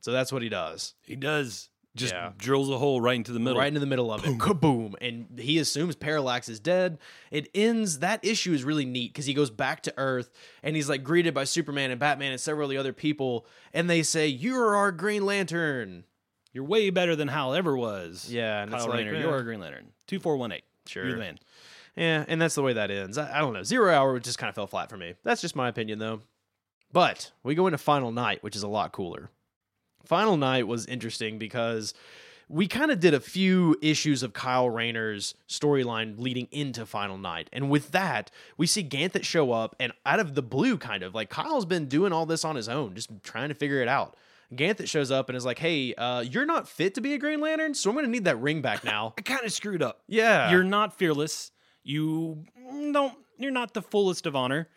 So that's what he does. he does just Yeah. drills a hole right into the middle. Right into the middle of it. Kaboom. And he assumes Parallax is dead. It ends. That issue is really neat because he goes back to Earth and he's like greeted by Superman and Batman and several of the other people. And they say, You're our Green Lantern. You're way better than Hal ever was. Yeah. And Kyle it's like, Rayner, eh, you're a Green Lantern. Two four one eight. Sure. You're the man. Yeah, and that's the way that ends. I, I don't know. Zero Hour just kind of fell flat for me. That's just my opinion, though. But we go into Final Night, which is a lot cooler. Final Night was interesting because we kind of did a few issues of Kyle Rayner's storyline leading into Final Night. And with that, we see Ganthet show up and out of the blue, kind of like Kyle's been doing all this on his own, just trying to figure it out. Ganthet shows up and is like, hey, uh, you're not fit to be a Green Lantern, so I'm going to need that ring back now. [LAUGHS] I kind of screwed up. yeah. You're not fearless. You don't. You're not the fullest of honor.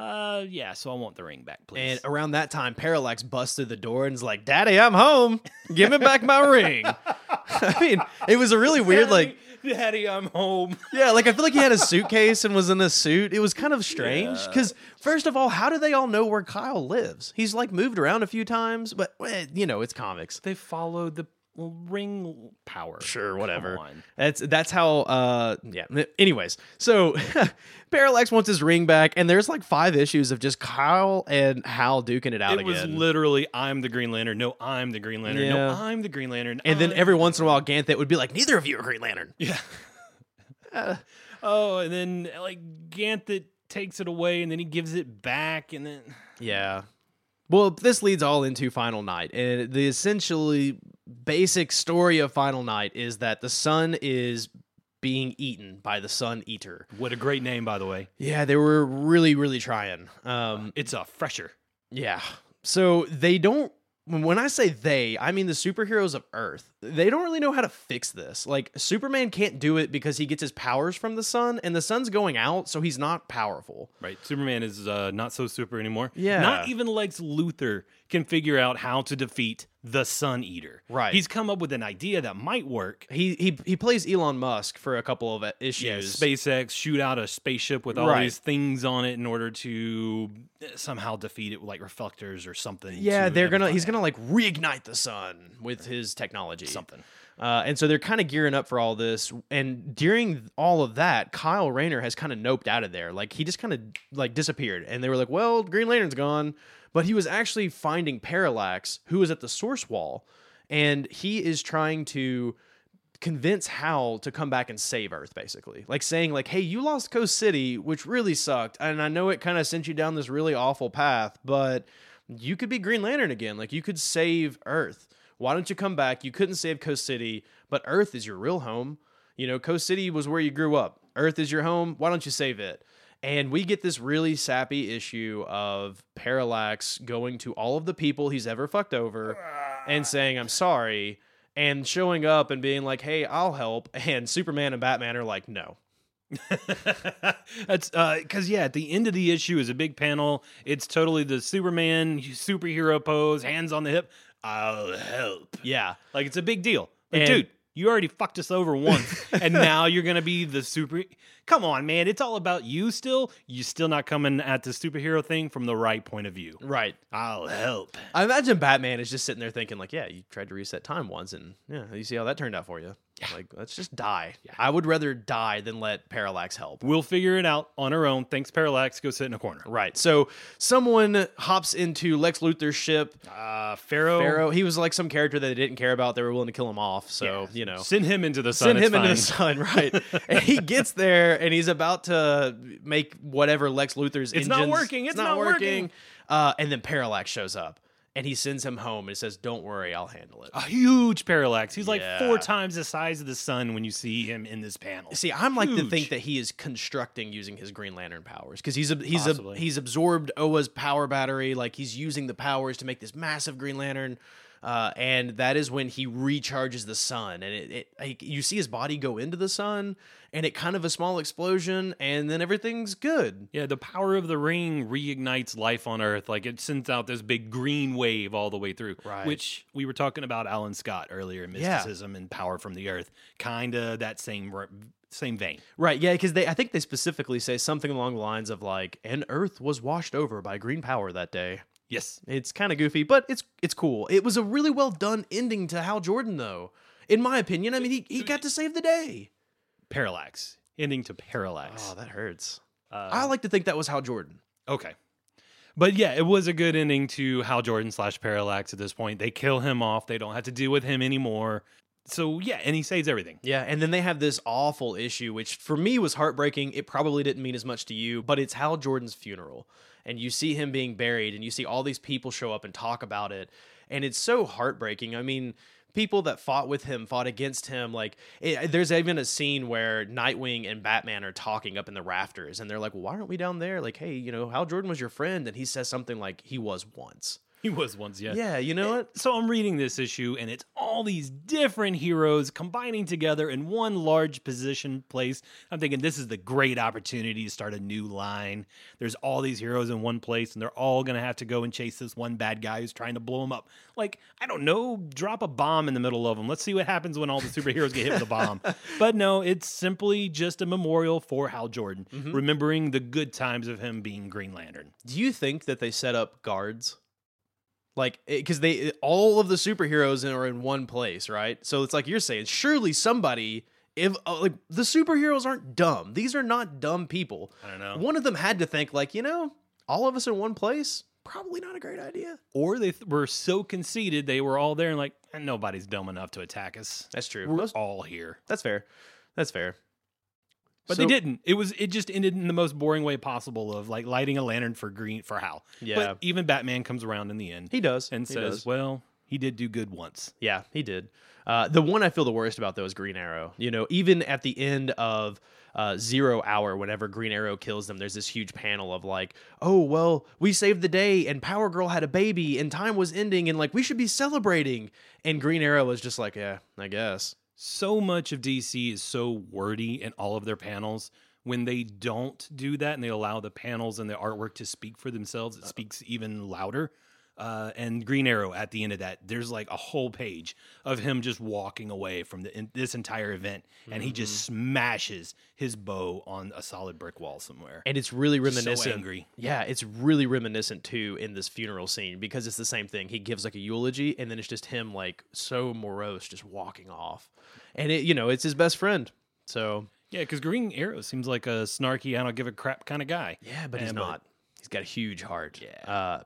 Uh, yeah. So I want the ring back, please. And around that time, Parallax busts through the door and is like, Daddy, I'm home. Give me back my ring. [LAUGHS] I mean, it was a really weird, like, Daddy, I'm home. yeah, like I feel like he had a suitcase and was in a suit. It was kind of strange because, first of all, how do they all know where Kyle lives? He's like moved around a few times, but eh, you know, it's comics. They followed the ring power. Sure, whatever. That's that's how. uh Yeah. Anyways, so [LAUGHS] Parallax wants his ring back, and there's like five issues of just Kyle and Hal duking it out It again. was literally, I'm the Green Lantern. No, I'm the Green Lantern. No, I'm the Green Lantern. and then I'm- every once in a while, Ganthet would be like, "Neither of you are Green Lantern." Yeah. [LAUGHS] oh, and then like Ganthet takes it away, and then he gives it back, and then Yeah. Well, this leads all into Final Night. And the essentially basic story of Final Night is that the sun is being eaten by the Sun Eater. what a great name, by the way. Yeah, they were really, really trying. Um, It's a fresher. yeah. So they don't. When I say they, I mean the superheroes of Earth. They don't really know how to fix this. Like, Superman can't do it because he gets his powers from the sun, and the sun's going out, so he's not powerful. Right. Superman is uh, not so super anymore. Yeah. Not even Lex Luthor can figure out how to defeat the Sun Eater. Right. He's come up with an idea that might work. He he he plays Elon Musk for a couple of issues. Yeah, SpaceX shoot out a spaceship with all Right. these things on it in order to uh, somehow defeat it with like reflectors or something. Yeah, they're gonna. He's gonna like reignite the sun with his technology. Something. Uh, and so they're kind of gearing up for all this. And during all of that, Kyle Rayner has kind of noped out of there. Like he just kind of like disappeared. And they were like, "Well, Green Lantern's gone," but he was actually finding Parallax, who was at the source wall, and he is trying to convince Hal to come back and save Earth, basically. Like saying, like, hey, you lost Coast City, which really sucked. And I know it kind of sent you down this really awful path, but you could be Green Lantern again. Like you could save Earth. Why don't you come back? You couldn't save Coast City, but Earth is your real home. You know, Coast City was where you grew up. Earth is your home. Why don't you save it? And we get this really sappy issue of Parallax going to all of the people he's ever fucked over and saying, I'm sorry, and showing up and being like, hey, I'll help. [LAUGHS] And Superman and Batman are like, no. [LAUGHS] That's uh, because yeah, at the end of the issue is a big panel. It's totally the Superman superhero pose, hands on the hip. I'll help. Yeah. Like it's a big deal. Like, And- dude, you already fucked us over once, [LAUGHS] and now you're gonna be the super. Come on, man. It's all about you still. You're still not coming at the superhero thing from the right point of view. Right. I'll help. I imagine Batman is just sitting there thinking, like, yeah, you tried to reset time once, and yeah, you see how that turned out for you. Like, let's just die. I would rather die than let Parallax help. We'll figure it out on our own. Thanks, Parallax. Go sit in a corner. Right. So someone hops into Lex Luthor's ship. Uh, Ferro. Ferro, he was like some character that they didn't care about. They were willing to kill him off. So, you know, Send him into the sun. send it's him into the [LAUGHS] sun, right? and he [LAUGHS] gets there and he's about to make whatever Lex Luthor's It's not working, it's not working. Uh, and then Parallax shows up and he sends him home and says, "Don't worry, I'll handle it." A huge parallax. He's like four times the size of the sun when you see him in this panel. See, I'm like to think that he is constructing using his Green Lantern powers because he's a, he's a, he's absorbed Oa's power battery, like he's using the powers to make this massive Green Lantern, uh, and that is when he recharges the sun, and it, it like, you see his body go into the sun, and it kind of a small explosion, and then everything's good. Yeah, the power of the ring reignites life on Earth. Like it sends out this big green wave all the way through. Right. Which we were talking about Alan Scott earlier in Yeah. mysticism and power from the Earth. Kinda that same r- same vein. Right, yeah, because they I think they specifically say something along the lines of like, "And Earth was washed over by green power that day." Yes. It's kind of goofy, but it's it's cool. It was a really well done ending to Hal Jordan, though. In my opinion, I mean, he, he got to save the day. Parallax. Ending to parallax. Oh, that hurts. Uh, I like to think that was Hal Jordan. Okay. But yeah, it was a good ending to Hal Jordan slash Parallax at this point. They kill him off. They don't have to deal with him anymore. So yeah, and he saves everything. Yeah, and then they have this awful issue, which for me was heartbreaking. It probably didn't mean as much to you, but it's Hal Jordan's funeral. And you see him being buried, and you see all these people show up and talk about it. And it's so heartbreaking. I mean, people that fought with him fought against him. Like, it, there's even a scene where Nightwing and Batman are talking up in the rafters, and they're like, why aren't we down there? Like, hey, you know, Hal Jordan was your friend. And he says something like, he was once. [LAUGHS] He was once, yeah. Yeah, you know eh. what? So I'm reading this issue, and it's all these different heroes combining together in one large position place. I'm thinking this is the great opportunity to start a new line. There's all these heroes in one place, and they're all gonna have to go and chase this one bad guy who's trying to blow them up. Like I don't know, drop a bomb in the middle of them. Let's see what happens when all the superheroes get hit with a bomb. [LAUGHS] But no, it's simply just a memorial for Hal Jordan, mm-hmm. remembering the good times of him being Green Lantern. Do you think that they set up guards? Like, because they all of the superheroes are in one place, right? So it's like you're saying, surely somebody, if uh, like the superheroes aren't dumb, these are not dumb people. I don't know. One of them had to think, like, you know, all of us in one place, probably not a great idea. or they th- were so conceited they were all there and like "Eh, nobody's dumb enough to attack us. That's true. We're Most- all here, that's fair. That's fair. But So- they didn't. It was it just ended in the most boring way possible of like lighting a lantern for green for Hal. Yeah. but even Batman comes around in the end He does and He says, does. "Well, he did do good once." Yeah, he did. Uh, the one I feel the worst about though is Green Arrow. You know, even at the end of uh, Zero Hour, whenever Green Arrow kills them, there's this huge panel of like, "Oh well, we saved the day, and Power Girl had a baby, and time was ending, and like we should be celebrating." And Green Arrow was just like, "Yeah, I guess." So much of DC is so wordy in all of their panels. When they don't do that and they allow the panels and the artwork to speak for themselves, it speaks even louder. Uh, and Green Arrow at the end of that, there's like a whole page of him just walking away from the, in, this entire event, and he just smashes his bow on a solid brick wall somewhere. And it's really So reminiscent. angry. Yeah, it's really reminiscent too in this funeral scene because it's the same thing. He gives like a eulogy, and then it's just him like so morose, just walking off, and it you know it's his best friend. So Yeah, because Green Arrow seems like a snarky, I don't give a crap kind of guy. Yeah, but he's And, not. He's got a huge heart. Yeah. Uh,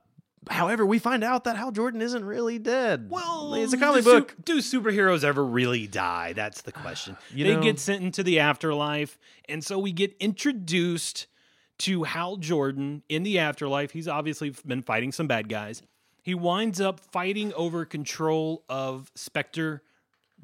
however, we find out that Hal Jordan isn't really dead. Well, it's a comic do su- book. do superheroes ever really die? That's the question. [SIGHS] They know- get sent into the afterlife, and so we get introduced to Hal Jordan in the afterlife. He's obviously been fighting some bad guys. He winds up fighting over control of Spectre,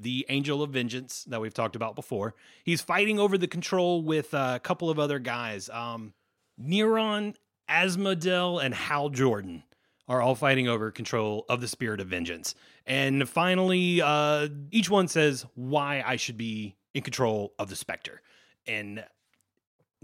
the Angel of Vengeance that we've talked about before. He's fighting over the control with a couple of other guys. Um, Neron, Asmodel, and Hal Jordan are all fighting over control of the Spirit of Vengeance. And finally, uh, each one says why I should be in control of the Spectre. And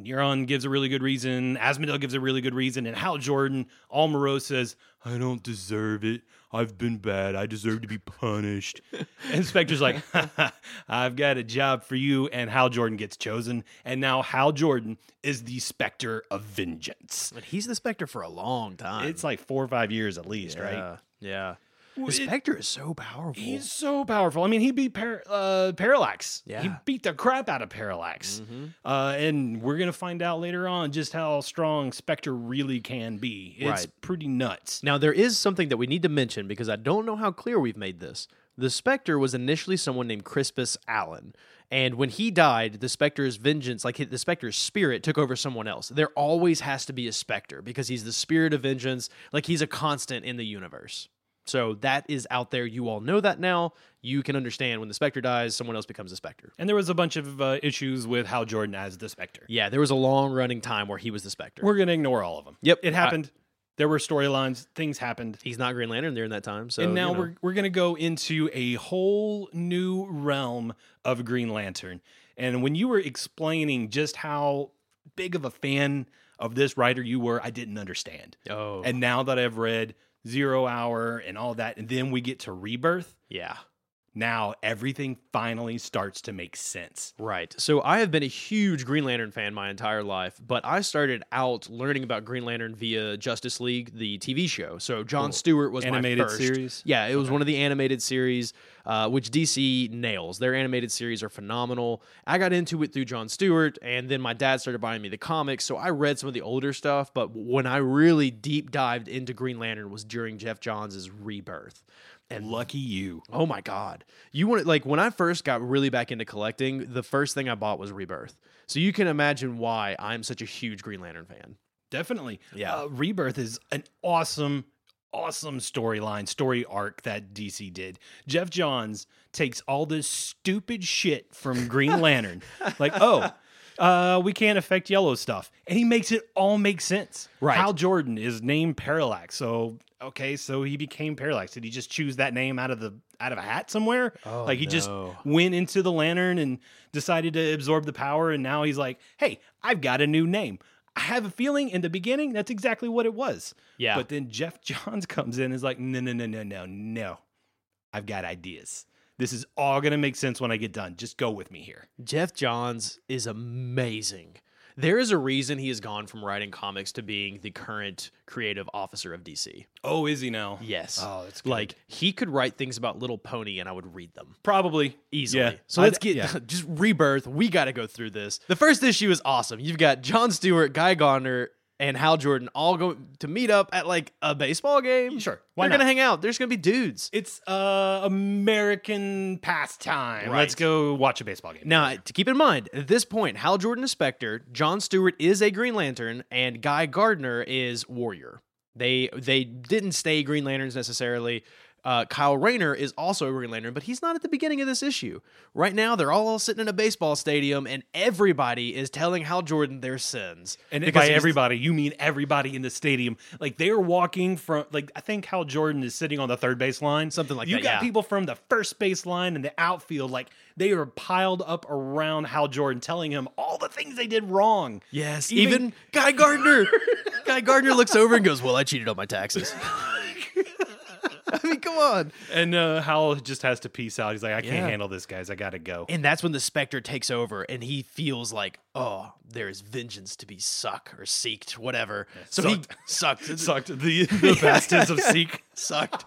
Neron gives a really good reason. Asmodel gives a really good reason. And Hal Jordan, all morose, says, I don't deserve it. I've been bad. I deserve to be punished. [LAUGHS] and Spectre's like, [LAUGHS] I've got a job for you. And Hal Jordan gets chosen. And now Hal Jordan is the Spectre of Vengeance. But he's the Spectre for a long time. It's like four or five years at least, right? yeah, yeah. Well, The Spectre is so powerful. He's so powerful. I mean, he beat Par- uh, Parallax. He Yeah. beat the crap out of Parallax. Mhm. Uh, and we're going to find out later on just how strong Spectre really can be. It's Right. pretty nuts. Now there is something that we need to mention because I don't know how clear we've made this. The Spectre was initially someone named Crispus Allen. And when he died, the Spectre's vengeance, like the Spectre's spirit, took over someone else. There always has to be a Spectre because he's the spirit of vengeance. Like he's a constant in the universe. So that is out there. You all know that now. You can understand when the Spectre dies, someone else becomes the Spectre. And there was a bunch of uh, issues with Hal Jordan as the Spectre. Yeah, there was a long running time where he was the Spectre. We're gonna ignore all of them. Yep. it I- happened. there were storylines. Things happened. He's not Green Lantern during that time. So and now you know. we're we're gonna go into a whole new realm of Green Lantern. And when you were explaining just how big of a fan of this writer you were, I didn't understand. oh And now that I've read Zero Hour and all that, and then we get to Rebirth, yeah. Now everything finally starts to make sense. Right. So I have been a huge Green Lantern fan my entire life, but I started out learning about Green Lantern via Justice League, the TV show. So John Cool. Stewart was Animated my first. series? Yeah, it was one of the animated series, uh, which DC nails. Their animated series are phenomenal. I got into it through John Stewart, and then my dad started buying me the comics, so I read some of the older stuff. But when I really deep dived into Green Lantern was during Geoff Johns' Rebirth. And lucky you. Oh my god. You want like when I first got really back into collecting, the first thing I bought was Rebirth. So you can imagine why I'm such a huge Green Lantern fan. Definitely. Yeah. Uh, Rebirth is an awesome, awesome storyline, story arc that DC did. Geoff Johns takes all this stupid shit from Green Lantern, like, oh, [LAUGHS] uh, we can't affect yellow stuff. And he makes it all make sense. Right. Hal Jordan is named Parallax. So, okay, so he became Parallax. Did he just choose that name out of the out of a hat somewhere? Oh, like he just went into the lantern and decided to absorb the power and now he's like, "Hey, I've got a new name." I have a feeling in the beginning that's exactly what it was. Yeah. But then Geoff [LAUGHS] Johns comes in and is like, "No, no, no, no, no, no. I've got ideas. This is all going to make sense when I get done. Just go with me here." Geoff Johns is amazing. There is a reason he has gone from writing comics to being the current creative officer of DC. Oh, is he now? Yes. Oh, that's like he could write things about Little Pony and I would read them. probably easily. Yeah. So I'd- let's get yeah. [LAUGHS] just rebirth. We got to go through this. The first issue is awesome. You've got John Stewart, Guy Gardner, and Hal Jordan all go to meet up at like a baseball game. Sure. Why They're not? gonna hang out. There's gonna be dudes. It's uh American pastime. Right. Let's go watch a baseball game. Now, to keep in mind, at this point, Hal Jordan is Spectre, John Stewart is a Green Lantern, and Guy Gardner is Warrior. They they didn't stay Green Lanterns necessarily. Uh, Kyle Rayner is also a Green Lantern, but he's not at the beginning of this issue. Right now, they're all sitting in a baseball stadium, and everybody is telling Hal Jordan their sins. And by everybody, you mean everybody in the stadium. Like they are walking from, like I think Hal Jordan is sitting on the third base line, Something like you that, You got yeah. people from the first base line and the outfield, like they are piled up around Hal Jordan, telling him all the things they did wrong. Yes, Even- even, Guy Gardner. Guy Gardner looks over and goes, "Well, I cheated on my taxes." [LAUGHS] [LAUGHS] I mean, come on. And uh, Hal just has to peace out. He's like, I can't Yeah. handle this, guys. I gotta go. And that's when the Spectre takes over and he feels like, oh, there is vengeance to be suck or seeked, whatever. so he sucked. [LAUGHS] [LAUGHS] Sucked the the bastards of Seek. Sucked.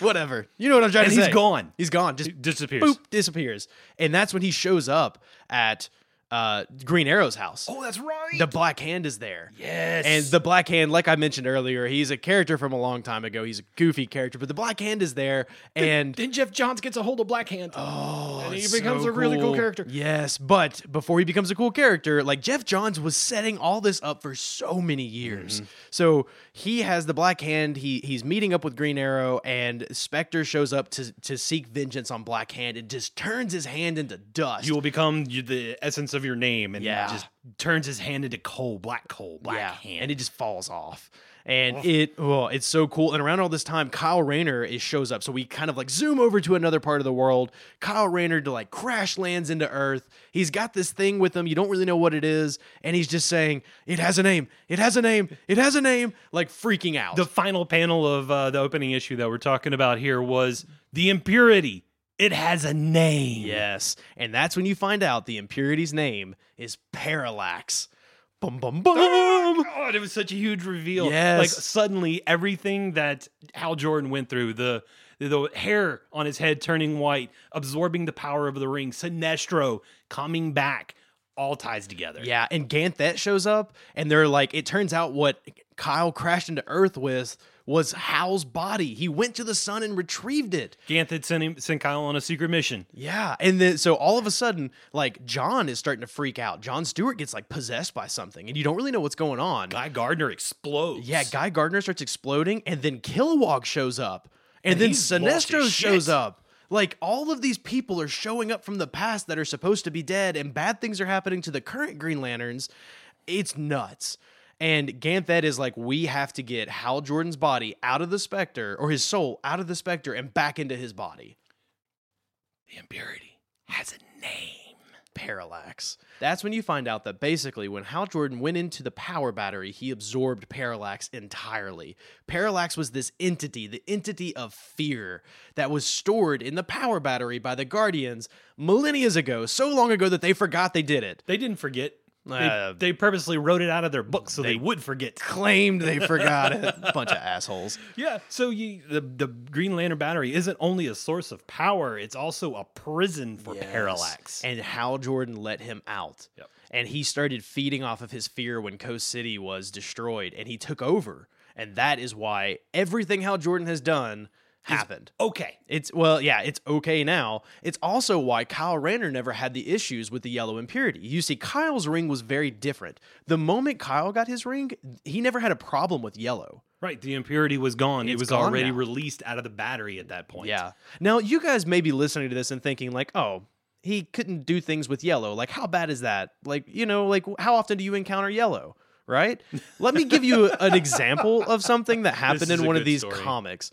whatever. You know what I'm trying And to say. he's gone. He's gone. Just Disappears. boop, disappears. And that's when he shows up at uh, Green Arrow's house. Oh, that's right. The Black Hand is there. yes. And the Black Hand, like I mentioned earlier, he's a character from a long time ago. He's a goofy character, but the Black Hand is there. And then Geoff Johns gets a hold of Black Hand. Oh, And he becomes so a really cool character. Yes, but before he becomes a cool character, like Geoff Johns was setting all this up for so many years. Mm-hmm. So he has the Black Hand. He he's meeting up with Green Arrow, and Spectre shows up to to seek vengeance on Black Hand and just turns his hand into dust. you will become the essence of your name and Yeah. just turns his hand into coal, black coal, black yeah, hand. and it just falls off. And it, oh, it's so cool. And around all this time, Kyle Rayner is shows up. So we kind of like zoom over to another part of the world. Kyle Rayner to like crash lands into Earth. He's got this thing with him. You don't really know what it is, and he's just saying, "It has a name. It has a name. It has a name." Like freaking out. the final panel of uh, the opening issue that we're talking about here was the impurity. It has a name. yes, and that's when you find out the impurity's name is Parallax. Bum bum bum. Oh God, it was such a huge reveal. Yes. Like suddenly everything that Hal Jordan went through, the the hair on his head turning white, absorbing the power of the ring, Sinestro coming back, all ties together. Yeah, and Ganthet shows up, and they're like, it turns out what Kyle crashed into Earth with was Hal's body. He went to the sun and retrieved it. Ganth sent him sent Kyle on a secret mission. Yeah, and then so all of a sudden, like John is starting to freak out. John Stewart gets like possessed by something, and you don't really know what's going on. Guy Gardner explodes. Yeah, Guy Gardner starts exploding, and then Kilowog shows up. And, And then Sinestro shows up. Like all of these people are showing up from the past that are supposed to be dead, and bad things are happening to the current Green Lanterns. It's nuts. And Ganthet is like, we have to get Hal Jordan's body out of the Spectre, or his soul out of the Spectre, and back into his body. The impurity has a name. Parallax. That's when you find out that basically, when Hal Jordan went into the power battery, he absorbed Parallax entirely. Parallax was this entity, the entity of fear, that was stored in the power battery by the Guardians millennia ago, so long ago that they forgot they did it. They didn't forget. They, Uh, they purposely wrote it out of their book so they, would forget. Claimed they [LAUGHS] forgot it. Bunch of assholes. Yeah. So you, the the Green Lantern battery isn't only a source of power; it's also a prison for Parallax. And Hal Jordan let him out. Yep. And he started feeding off of his fear when Coast City was destroyed and he took over. And that is why everything Hal Jordan has done happened. okay. It's well, yeah, it's okay now. It's also why Kyle Rayner never had the issues with the yellow impurity. You see, Kyle's ring was very different. The moment Kyle got his ring, he never had a problem with yellow. Right. The impurity was gone. it was gone already now. released out of the battery at that point. Yeah. Now you guys may be listening to this and thinking like, oh, he couldn't do things with yellow. Like, how bad is that? Like, you know, like how often do you encounter yellow? Right? [LAUGHS] Let me give you an example of something that happened in one of these story. comics.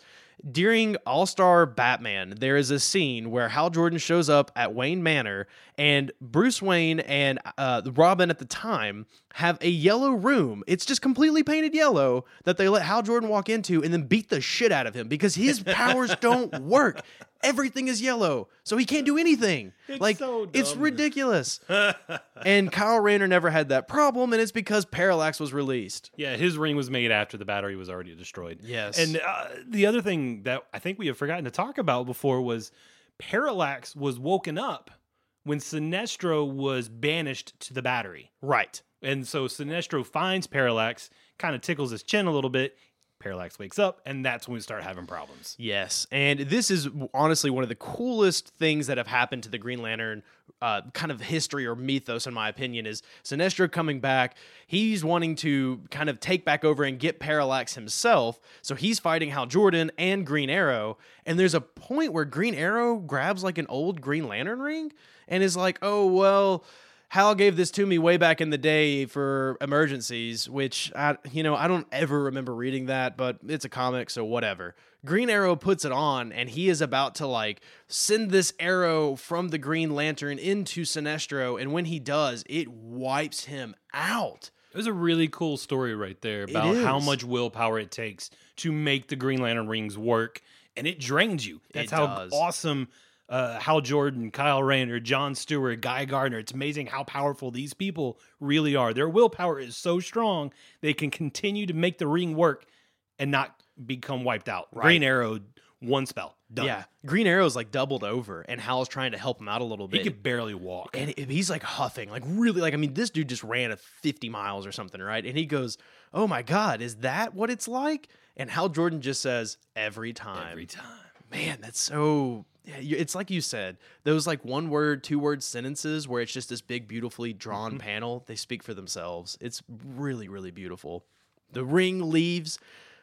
During All Star Batman, there is a scene where Hal Jordan shows up at Wayne Manor, and Bruce Wayne and uh, Robin at the time have a yellow room. It's just completely painted yellow that they let Hal Jordan walk into and then beat the shit out of him because his [LAUGHS] powers don't work. Everything is yellow, so he can't do anything. It's like so it's ridiculous. [LAUGHS] and Kyle Rayner never had that problem, and it's because Parallax was released. Yeah, his ring was made after the battery was already destroyed. Yes. And uh, the other thing that I think we have forgotten to talk about before was Parallax was woken up when Sinestro was banished to the battery. Right. And so Sinestro finds Parallax, kind of tickles his chin a little bit. Parallax wakes up, and that's when we start having problems. Yes, and this is honestly one of the coolest things that have happened to the Green Lantern uh, kind of history or mythos, in my opinion, is Sinestro coming back. He's wanting to kind of take back over and get Parallax himself. So he's fighting Hal Jordan and Green Arrow. And there's a point where Green Arrow grabs like an old Green Lantern ring and is like, oh, well. Hal gave this to me way back in the day for emergencies, which I, you know, I don't ever remember reading that, but it's a comic, so whatever. Green Arrow puts it on, and he is about to like send this arrow from the Green Lantern into Sinestro, and when he does, it wipes him out. It was a really cool story right there about how much willpower it takes to make the Green Lantern rings work, and it drains you. That's It how does. awesome uh, Hal Jordan, Kyle Rayner, John Stewart, Guy Gardner. It's amazing how powerful these people really are. Their willpower is so strong they can continue to make the ring work and not become wiped out. Green Arrow, one spell, done. Yeah, Green Arrow's like doubled over, and Hal's trying to help him out a little bit. he could barely walk. and he's like huffing, like really, like I mean, this dude just ran a 50 miles or something, right? And he goes, "Oh my god, is that what it's like?" And Hal Jordan just says, "Every time." Every time. Man, that's so. Yeah, it's like you said, those like one word, two word sentences where it's just this big, beautifully drawn Mm-hmm. panel. They speak for themselves. It's really, really beautiful. The ring leaves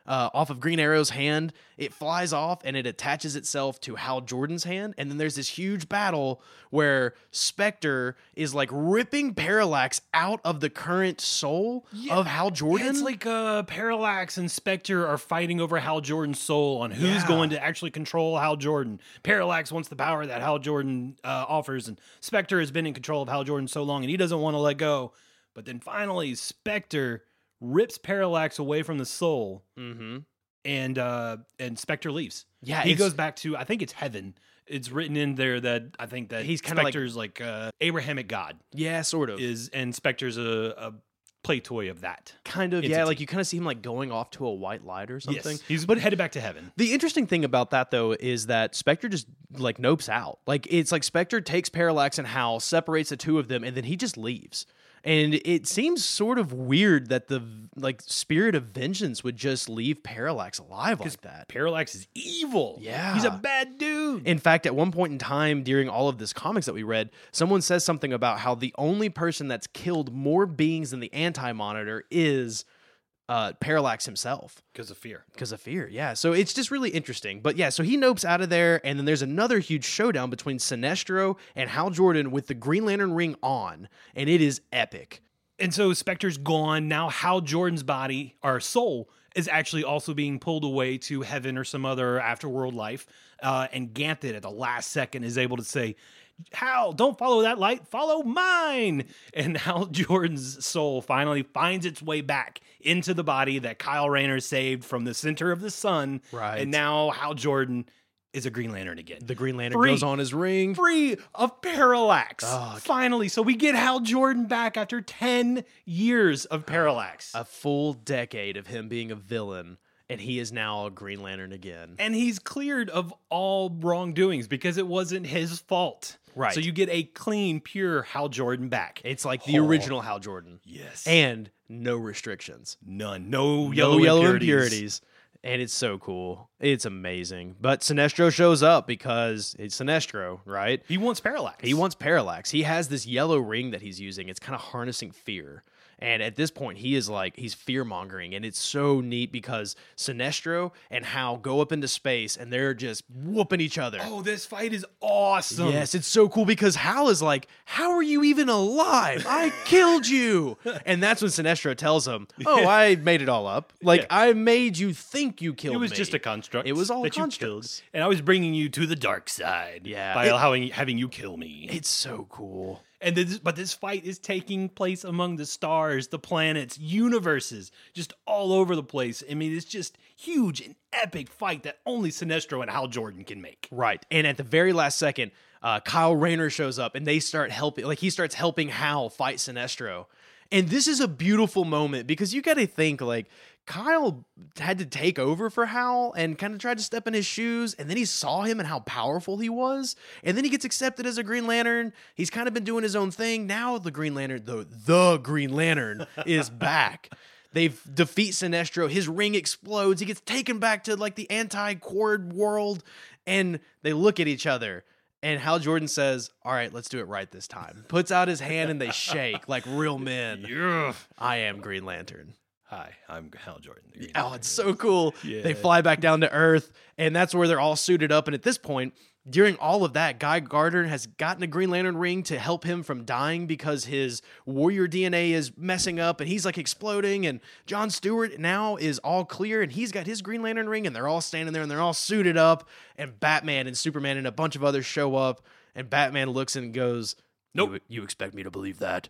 uh, off of Green Arrow's hand. It flies off and it attaches itself to Hal Jordan's hand. And then there's this huge battle where Spectre is like ripping Parallax out of the current soul of Hal Jordan. It's like uh, Parallax and Spectre are fighting over Hal Jordan's soul on who's Yeah. going to actually control Hal Jordan. Parallax wants the power that Hal Jordan uh, offers, and Spectre has been in control of Hal Jordan so long, and he doesn't want to let go. But then finally, Spectre rips Parallax away from the soul, mm-hmm. and uh, and Spectre leaves. Yeah, he goes back to I think it's heaven. It's written in there that I think that He's kinda like- like, uh, Abrahamic God Yeah, sort of. is, and Spectre's a, a play toy of that. kind of yeah like you kind of see him like going off to a white light or something Yes, he's but headed back to heaven. the interesting thing about that though is that spectre just like nopes out like it's like spectre takes parallax and hal separates the two of them and then he just leaves and it seems sort of weird that the like spirit of vengeance would just leave parallax alive like that Parallax is evil. Yeah. he's a bad dude. in fact, at one point in time during all of this comics that we read, someone says something about how the only person that's killed more beings than the Anti Monitor is uh, Parallax himself because of fear. because of fear. Yeah. So it's just really interesting. But yeah, so he nopes out of there, and then there's another huge showdown between Sinestro and Hal Jordan with the Green Lantern ring on, and it is epic. And so Spectre's gone. Now Hal Jordan's body, or soul, is actually also being pulled away to heaven or some other afterworld life. Uh, and Ganthet at the last second is able to say, Hal, don't follow that light, follow mine. And Hal [LAUGHS] Jordan's soul finally finds its way back into the body that Kyle Rayner saved from the center of the sun. Right. And now Hal Jordan is a Green Lantern again The Green Lantern Free. goes on his ring. free of parallax. Oh, Finally, so we get Hal Jordan back after 10 years of parallax. A full decade of him being a villain, and he is now a Green Lantern again. and he's cleared of all wrongdoings because it wasn't his fault. Right. So you get a clean, pure Hal Jordan back. It's like the Oh. original Hal Jordan. yes. And no restrictions. none. No No yellow, yellow impurities. impurities. And it's so cool. It's amazing. But Sinestro shows up because it's Sinestro, right? He wants parallax. He wants parallax. He has this yellow ring that he's using. It's kind of harnessing fear. And at this point, he is like, he's fear mongering. And it's so neat because Sinestro and Hal go up into space and they're just whooping each other. Oh, this fight is awesome. Yes, it's so cool because Hal is like, How are you even alive? I [LAUGHS] killed you. And that's when Sinestro tells him, [LAUGHS] Oh, I made it all up. Like, Yeah. I made you think you killed me. It was me. just a construct. It was all that you constructs. killed, and I was bringing you to the dark side. Yeah. by It- allowing having you kill me. It's so cool. And this, but this fight is taking place among the stars, the planets, universes, just all over the place. I mean, it's just huge and epic fight that only Sinestro and Hal Jordan can make. Right. And at the very last second, uh, Kyle Rayner shows up and they start helping, like, he starts helping Hal fight Sinestro. And this is a beautiful moment because you got to think, like, Kyle had to take over for Hal and kind of tried to step in his shoes. And then he saw him and how powerful he was. And then he gets accepted as a Green Lantern. He's kind of been doing his own thing. Now the Green Lantern, the, the Green Lantern, [LAUGHS] is back. They defeat Sinestro. His ring explodes. He gets taken back to like the anti-Qward world, and they look at each other. And Hal Jordan says, "All right, let's do it right this time." Puts out his hand and they shake like real [LAUGHS] men. Yeah. I am Green Lantern. Hi, I'm Hal Jordan. Oh, it's so cool. Yeah. They fly back down to Earth, and that's where they're all suited up. And at this point, during all of that, Guy Gardner has gotten a Green Lantern ring to help him from dying because his warrior DNA is messing up and he's like exploding. And John Stewart now is all clear and he's got his Green Lantern ring, and they're all standing there and they're all suited up. And Batman and Superman and a bunch of others show up, and Batman looks and goes, Nope. "You, you expect me to believe that?"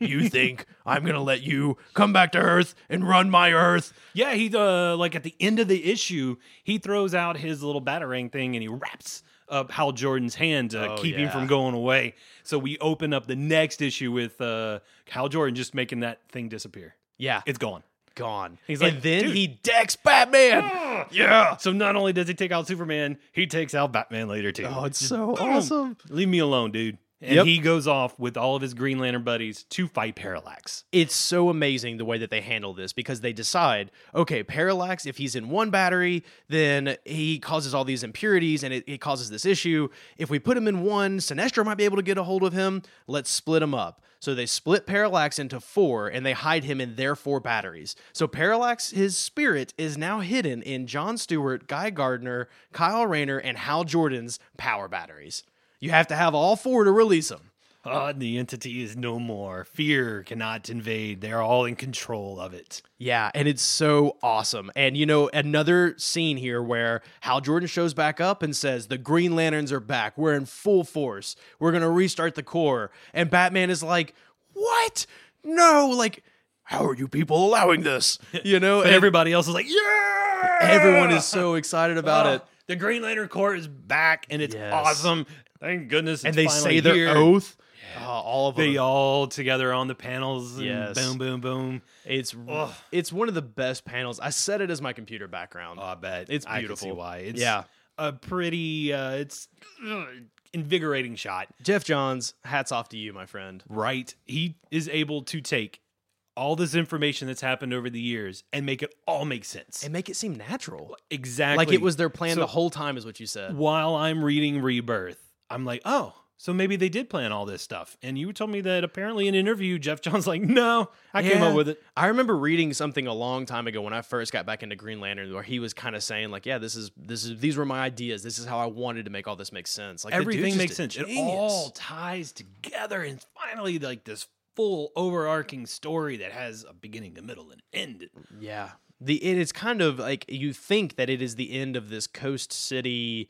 You think I'm gonna let you come back to Earth and run my Earth? Yeah, he uh like at the end of the issue, he throws out his little batarang thing and he wraps up Hal Jordan's hand to Oh, keep him from going away. So we open up the next issue with uh Hal Jordan just making that thing disappear. Yeah, It's gone. gone. He's like, and then "Dude." he decks Batman. yeah. So not only does he take out Superman, he takes out Batman later too. Oh, it's so Boom. awesome. Leave me alone, dude. And Yep. he goes off with all of his Green Lantern buddies to fight Parallax. It's so amazing the way that they handle this because they decide, okay, Parallax, if he's in one battery, then he causes all these impurities and it, it causes this issue. If we put him in one, Sinestro might be able to get a hold of him. Let's split him up. So they split Parallax into four and they hide him in their four batteries. So Parallax, his spirit, is now hidden in John Stewart, Guy Gardner, Kyle Rayner, and Hal Jordan's power batteries. You have to have all four to release them. Ah, the entity is no more. Fear cannot invade. They're all in control of it. Yeah, and it's so awesome. And you know, another scene here where Hal Jordan shows back up and says, The Green Lanterns are back. We're in full force. We're going to restart the Corps. And Batman is like, What? No, like, how are you people allowing this? [LAUGHS] You know, and everybody else is like, yeah! everyone is so excited about Oh, it. The Green Lantern Corps is back and it's Yes. awesome. Thank goodness. And they say their here. oath. Uh, all of them. They all together on the panels. And Yes. Boom, boom, boom. it's Ugh. it's one of the best panels. I set it as my computer background. Oh, I bet. It's I can see beautiful. why. It's Yeah. a pretty, uh, it's uh, invigorating shot. Geoff Johns, hats off to you, my friend. Right. He is able to take all this information that's happened over the years and make it all make sense. And make it seem natural. exactly. Like it was their plan So- the whole time, is what you said. while I'm reading Rebirth, I'm like, oh, So maybe they did plan all this stuff. And you told me that apparently in an interview, Geoff John's like, [LAUGHS] no, I came up with it. I remember reading something a long time ago when I first got back into Green Lantern, where he was kind of saying like, "Yeah, this is this is these were my ideas. This is how I wanted to make all this make sense. Like Everything makes sense. It all ties together. And finally like this full overarching story that has a beginning, a middle, and end. Yeah. The it is kind of like you think that it is the end of this Coast City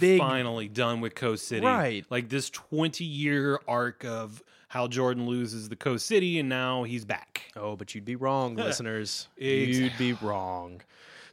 big finally done with Coast City. Right. Like this 20 year arc of Hal Jordan loses the Coast City and now he's back. Oh, but you'd be wrong, [LAUGHS] listeners. You'd be wrong.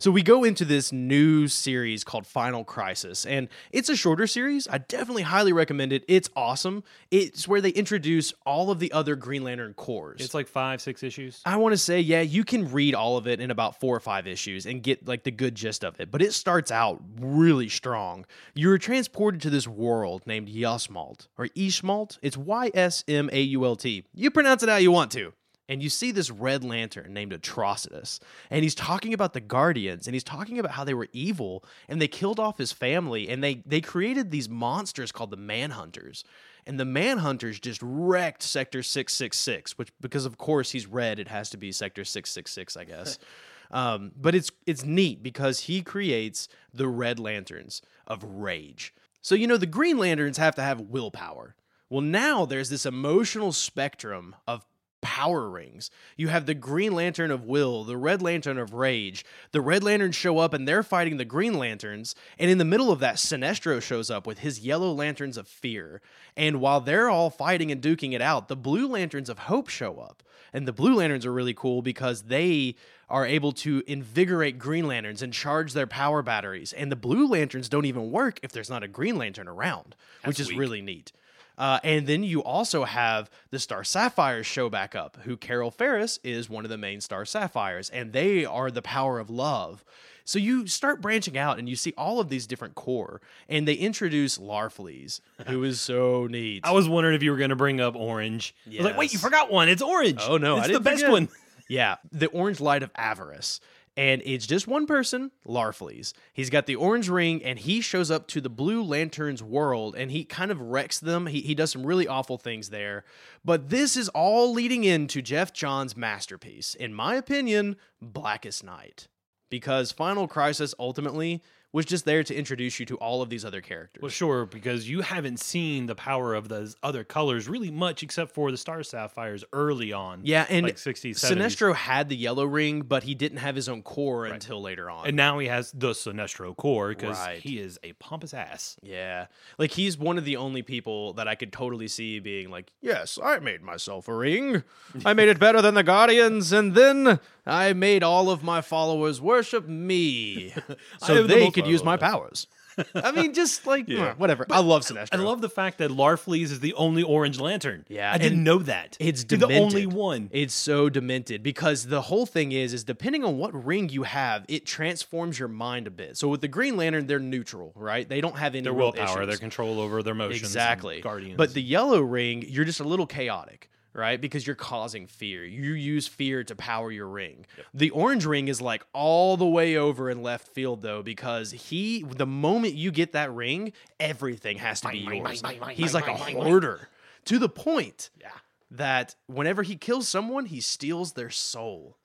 So we go into this new series called Final Crisis, and it's a shorter series. I definitely highly recommend it. It's awesome. It's where they introduce all of the other Green Lantern Corps. It's like five, six issues. I want to say, yeah, you can read all of it in about four or five issues and get like the good gist of it. But it starts out really strong. You're transported to this world named Yasmalt or Ishmalt. It's Y S M A U L T. You pronounce it how you want to. And you see this red lantern named Atrocitus. And he's talking about the Guardians and he's talking about how they were evil and they killed off his family and they they created these monsters called the Manhunters. And the Manhunters just wrecked Sector 666, which because of course he's red, it has to be Sector 666, I guess. [LAUGHS] um, but it's it's neat because he creates the Red Lanterns of rage. So you know the Green Lanterns have to have willpower. Well, now there's this emotional spectrum of power rings. You have the Green Lantern of Will, the Red Lantern of Rage. The Red Lanterns show up and they're fighting the Green Lanterns. And in the middle of that, Sinestro shows up with his Yellow Lanterns of Fear. And while they're all fighting and duking it out, the Blue Lanterns of Hope show up. And the Blue Lanterns are really cool because they are able to invigorate Green Lanterns and charge their power batteries. And the Blue Lanterns don't even work if there's not a Green Lantern around, which is weak. really neat. Uh, and then you also have the Star Sapphires show back up, who Carol Ferris is one of the main Star Sapphires, and they are the power of love. So you start branching out and you see all of these different corps, and they introduce Larfleeze, who is so neat. [LAUGHS] I was wondering if you were going to bring up Orange. I was like, wait, you forgot one. It's Orange. Oh, no, I it's the didn't best forget. one. Yeah, the orange light of avarice. And it's just one person, Larfleeze. He's got the orange ring, and he shows up to the Blue Lantern's world, and he kind of wrecks them. He, he does some really awful things there. But this is all leading into Geoff Johns' masterpiece, in my opinion, Blackest Night. Because Final Crisis ultimately was just there to introduce you to all of these other characters. Well, sure, because you haven't seen the power of those other colors really much except for the Star Sapphires early on. yeah, and like 60s, 70s. Sinestro had the yellow ring, but he didn't have his own corps until later on. And now he has the Sinestro Corps because Right. he is a pompous ass. Yeah. Like he's one of the only people that I could totally see being like, "Yes, I made myself a ring. I made it better than the Guardians and then I made all of my followers worship me [LAUGHS] so am the they could use my powers." I mean, just [LAUGHS] like Yeah. whatever. I love Sinestro. I love the fact that Larfleeze is the only orange lantern. Yeah, I didn't know that. it's the only one. It's so demented because the whole thing is is depending on what ring you have, it transforms your mind a bit. So with the Green Lantern, they're neutral, right? They don't have any Their willpower, issues. their control over their emotions. and Exactly. Guardians. But the yellow ring, you're just a little chaotic, right? Because you're causing fear. You use fear to power your ring. The orange ring is like all the way over in left field though, because he the moment you get that ring, everything has to be yours. He's like a hoarder to the point yeah. that whenever he kills someone, he steals their soul.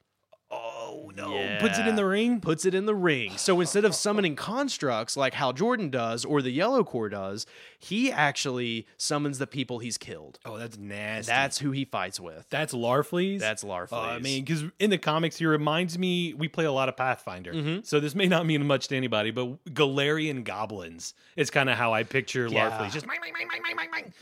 Oh no! Puts it in the ring. Puts it in the ring. So instead of summoning constructs like Hal Jordan does or the Yellow Corps does, he actually summons the people he's killed. Oh, that's nasty. That's who he fights with. that's Larfleeze. That's Larfleeze. Uh, I mean, because in the comics, he reminds me. We play a lot of Pathfinder, Mm-hmm. so this may not mean much to anybody, but Golarion goblins is kind of how I picture Yeah. Larfleeze. Just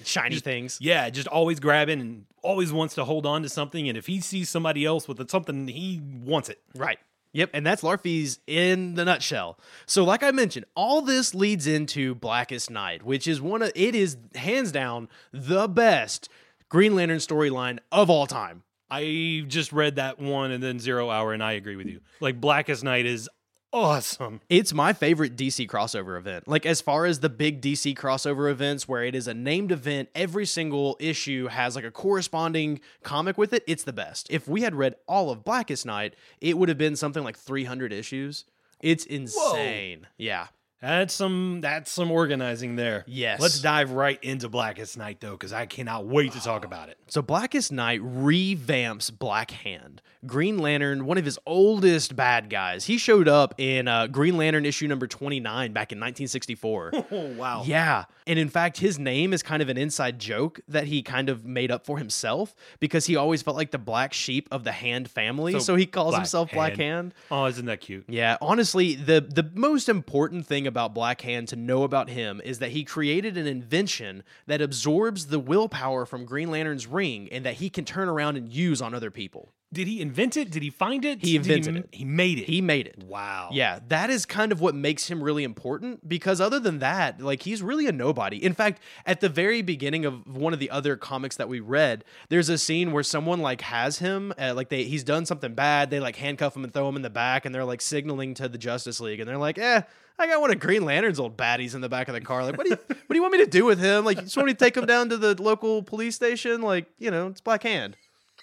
shiny Just- things. Yeah, just always grabbing and always wants to hold on to something. And if he sees somebody else with something, he wants it. Right. Yep, and that's Larfleeze in the nutshell. So, like I mentioned, all this leads into Blackest Night, which is one of it is hands down the best Green Lantern storyline of all time. I just read that one and then Zero Hour, and I agree with you. Like Blackest Night is awesome. It's my favorite DC crossover event. Like as far as the big DC crossover events where it is a named event, every single issue has like a corresponding comic with it, it's the best. If we had read all of Blackest Night, it would have been something like 300 issues. It's insane. Yeah. That's some that's some organizing there. Yes. Let's dive right into Blackest Night though, because I cannot wait to talk about it. So Blackest Night revamps Black Hand. Green Lantern, one of his oldest bad guys. He showed up in uh, Green Lantern issue number 29 back in 1964. [LAUGHS] Oh wow. Yeah. And in fact, his name is kind of an inside joke that he kind of made up for himself because he always felt like the black sheep of the Hand family. So, So, he calls Black himself Black Hand. Hand. Oh, isn't that cute? Yeah, honestly, the the most important thing about Black Hand to know about him is that he created an invention that absorbs the willpower from Green Lantern's ring and that he can turn around and use on other people. Did he invent it? Did he find it? He invented m- it. He made it. He made it. wow. Yeah, that is kind of what makes him really important because other than that, like he's really a nobody. In fact, at the very beginning of one of the other comics that we read, there's a scene where someone like has him, uh, like they he's done something bad, they like handcuff him and throw him in the back and they're like signaling to the Justice League and they're like, "Eh, I got one of Green Lantern's old baddies in the back of the car. Like, what do you what do you want me to do with him? Like, you just want me to take him down to the local police station? Like, you know, it's Black Hand."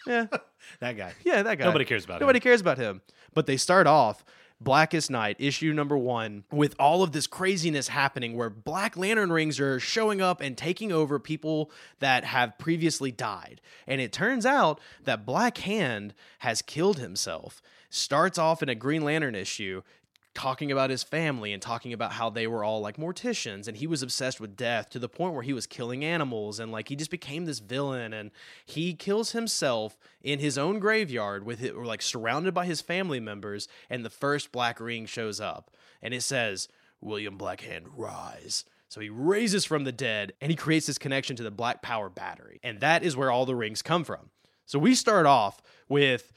Yeah. [LAUGHS] That guy. Yeah, that guy. Nobody cares about him. Nobody cares about him. But they start off Blackest Night, issue number one, with all of this craziness happening where Black Lantern rings are showing up and taking over people that have previously died. And it turns out that Black Hand has killed himself. Starts off in a Green Lantern issue talking about his family and talking about how they were all like morticians and he was obsessed with death to the point where he was killing animals and like he just became this villain and he kills himself in his own graveyard with it or like surrounded by his family members and the first black ring shows up and it says William Blackhand rise. So he raises from the dead and he creates this connection to the Black Power battery and that is where all the rings come from. So we start off with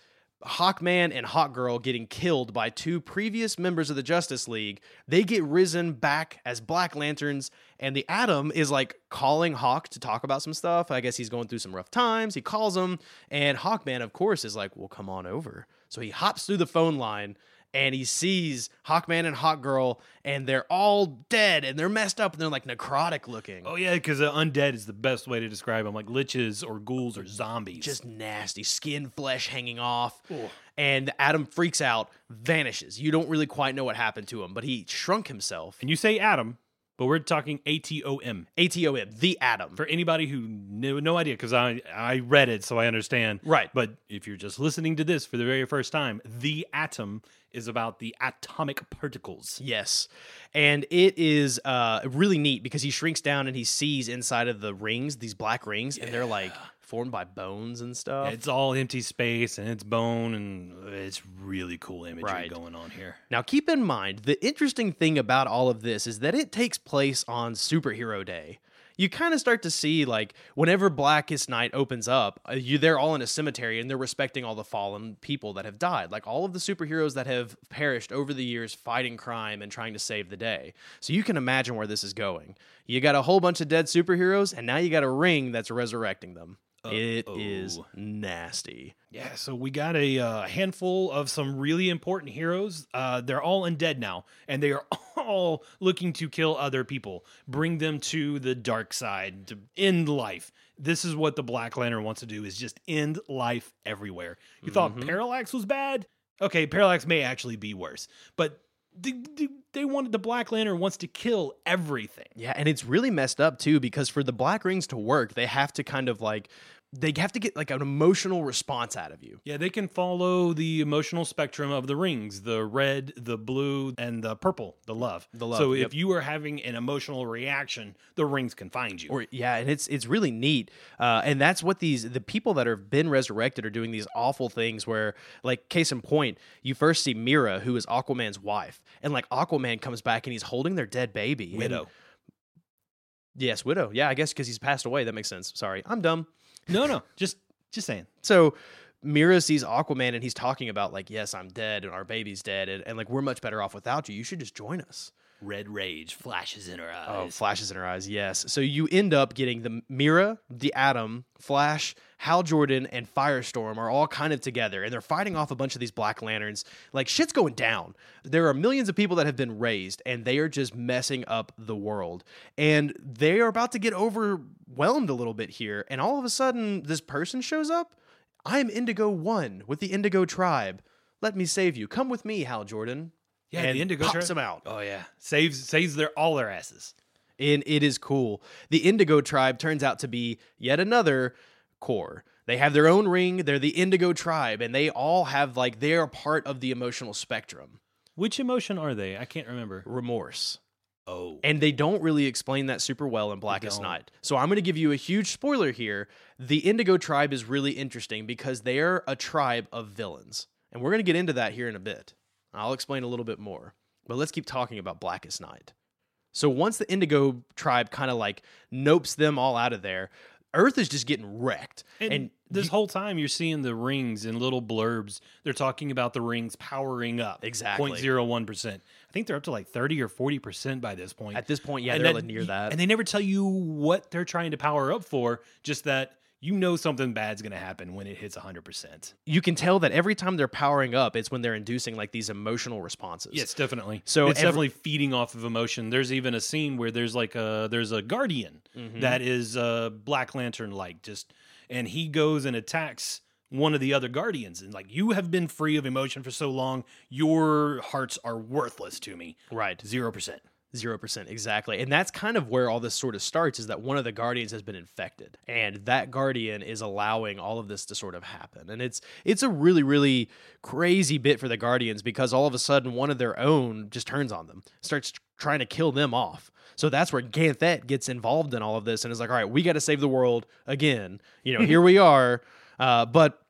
Hawkman and Hawkgirl getting killed by two previous members of the Justice League. They get risen back as Black Lanterns, and the Atom is like calling Hawk to talk about some stuff. I guess he's going through some rough times. He calls him, and Hawkman, of course, is like, Well, come on over. So he hops through the phone line and he sees Hawkman and Hawkgirl, and they're all dead and they're messed up and they're like necrotic looking. Oh yeah, because uh, undead is the best way to describe them, like liches or ghouls or zombies. just nasty. Skin flesh hanging off. And Atom freaks out vanishes. You don't really quite know what happened to him but he shrunk himself. And you say Atom, but we're talking A T O M. atom the atom For anybody who knew no idea, because I I read it, so I understand. Right. But if you're just listening to this for the very first time, the atom is about the atomic particles. yes and it is uh really neat because he shrinks down and he sees inside of the rings these black rings and they're like formed by bones and stuff It's all empty space and it's bone, and it's really cool imagery Right. going on here. Now, keep in mind, the interesting thing about all of this is that it takes place on Superhero Day. You kind of start to see, like, whenever Blackest Night opens up, uh, you they're all in a cemetery and they're respecting all the fallen people that have died, like all of the superheroes that have perished over the years fighting crime and trying to save the day. So you can imagine where this is going. You got a whole bunch of dead superheroes, and now you got a ring that's resurrecting them. It is Uh-oh. nasty. Yeah, so we got a uh, handful of some really important heroes. Uh, they're all undead now, and they are [LAUGHS] all looking to kill other people, bring them to the dark side, to end life. This is what the Black Lantern wants to do: is just end life everywhere. You thought Parallax was bad? Okay, Parallax may actually be worse, but they, they, they wanted the Black Lantern wants to kill everything. Yeah, and it's really messed up too because for the black rings to work, they have to kind of like they have to get like an emotional response out of you. Yeah, they can follow the emotional spectrum of the rings the red, the blue, and the purple, the love. The love, So yep. if you are having an emotional reaction, the rings can find you. Or yeah, and it's it's really neat, uh, and that's what these the people that have been resurrected are doing these awful things. Where like case in point, you first see Mera, who is Aquaman's wife, and like Aquaman comes back and he's holding their dead baby. and- Widow. yes, widow. Yeah, I guess because he's passed away. That makes sense. Sorry, I'm dumb. No, no, just just saying. So Mera sees Aquaman and he's talking about like, yes, I'm dead and our baby's dead and, and like we're much better off without you. You should just join us. Red rage flashes in her oh, eyes. Oh, flashes in her eyes. Yes. So you end up getting the Mera, the Atom, Flash, Hal Jordan, and Firestorm are all kind of together, and they're fighting off a bunch of these Black Lanterns. Like shit's going down. There are millions of people that have been raised, and they are just messing up the world. And they are about to get overwhelmed a little bit here. And all of a sudden, this person shows up. I'm Indigo One with the Indigo Tribe. Let me save you. Come with me, Hal Jordan. Yeah, and the Indigo pops Tribe. them out. Oh yeah, saves saves their all their asses. and it is cool. The Indigo tribe turns out to be yet another corps. They have their own ring. They're the Indigo tribe, and they all have like they are part of the emotional spectrum. Which emotion are they? I can't remember. Remorse. Oh, And they don't really explain that super well in Blackest. Night. So I'm going to give you a huge spoiler here. The Indigo tribe is really interesting because they're a tribe of villains. And we're going to get into that here in a bit. I'll explain a little bit more. But let's keep talking about Blackest Night. So once the Indigo tribe kind of like nopes them all out of there, Earth is just getting wrecked. and, And, this whole time you're seeing the rings in little blurbs. They're talking about the rings powering up Exactly. 0.01 percent. I think they're up to like 30 or 40 percent by this point. at this point, yeah, And they're that- near that. And they never tell you what they're trying to power up for, just that you know something bad's going to happen when it hits 100%. you can tell that every time they're powering up, it's when they're inducing like these emotional responses. Yes, definitely. So it's every- definitely feeding off of emotion. There's even a scene where there's like a there's a guardian Mhm. that is uh, Black Lantern like just and he goes and attacks one of the other guardians and like you have been free of emotion for so long your hearts are worthless to me right. 0% Zero percent exactly, and that's kind of where all this sort of starts. Is that one of the guardians has been infected, and that guardian is allowing all of this to sort of happen. And it's it's a really really crazy bit for the guardians because all of a sudden one of their own just turns on them, starts trying to kill them off. So that's where Ganthet gets involved in all of this and is like, all right, we got to save the world again. You know, here we [LAUGHS] are, uh, but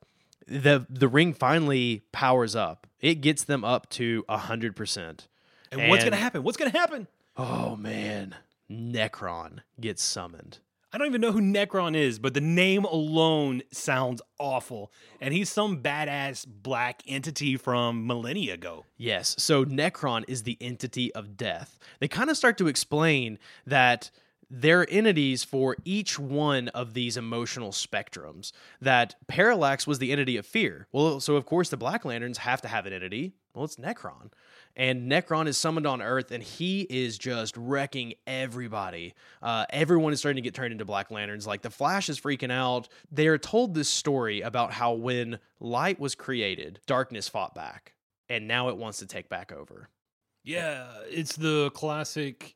the the ring finally powers up. It gets them up to hundred percent. and, what's going to happen what's going to happen Oh man, Necron gets summoned. I don't even know who Necron is, but the name alone sounds awful. And he's some badass black entity from millennia ago. Yes, so Necron is the entity of death. They kind of start to explain that there are entities for each one of these emotional spectrums. That Parallax was the entity of fear. Well, so of course the Black Lanterns have to have an entity. Well, it's Necron. And Necron is summoned on Earth, and he is just wrecking everybody. Uh, everyone is starting to get turned into Black Lanterns. Like the Flash is freaking out. They are told this story about how when light was created, darkness fought back, and now it wants to take back over. Yeah, it's the classic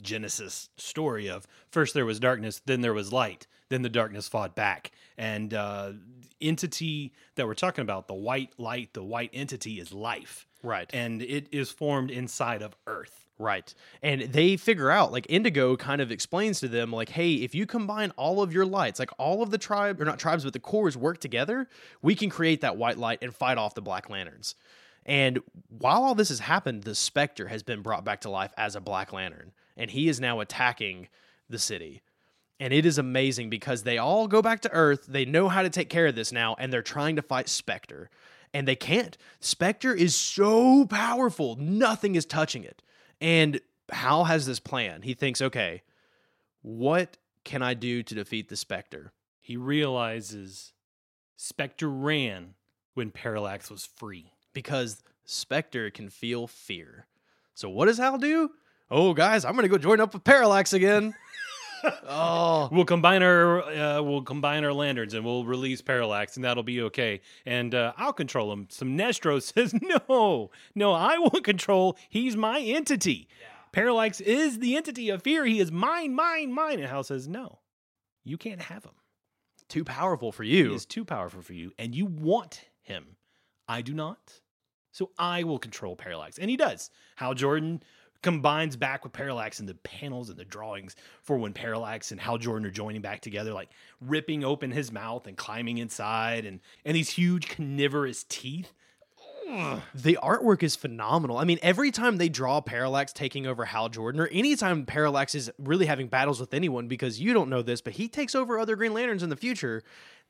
Genesis story of first there was darkness, then there was light, then the darkness fought back. And uh, entity that we're talking about, the white light, the white entity is life. Right. And it is formed inside of Earth. Right. And they figure out, like, Indigo kind of explains to them, like, hey, if you combine all of your lights, like all of the tribe, or not tribes, but the corps work together, we can create that white light and fight off the Black Lanterns. And while all this has happened, the Spectre has been brought back to life as a Black Lantern, and he is now attacking the city. And it is amazing because they all go back to Earth. They know how to take care of this now, and they're trying to fight Spectre. And they can't. Spectre is so powerful, nothing is touching it. And Hal has this plan. He thinks, okay, what can I do to defeat the Spectre? He realizes Spectre ran when Parallax was free. Because Spectre can feel fear. So what does Hal do? Oh, guys, I'm gonna go join up with Parallax again. Oh, We'll combine our uh, we'll combine our lanterns and we'll release Parallax and that'll be okay. And uh, I'll control him. Sinestro [LAUGHS] says no, no, I will control. He's my entity. Parallax is the entity of fear. He is mine, mine, mine. And Hal says no, you can't have him. too powerful for He you. is too powerful for you, and you want him. I do not. So I will control Parallax. And he does. Hal Jordan combines back with Parallax and the panels and the drawings for when Parallax and Hal Jordan are joining back together, like ripping open his mouth and climbing inside and and these huge carnivorous teeth. The artwork is phenomenal. I mean, every time they draw Parallax taking over Hal Jordan, or anytime Parallax is really having battles with anyone, because you don't know this, but he takes over other Green Lanterns in the future.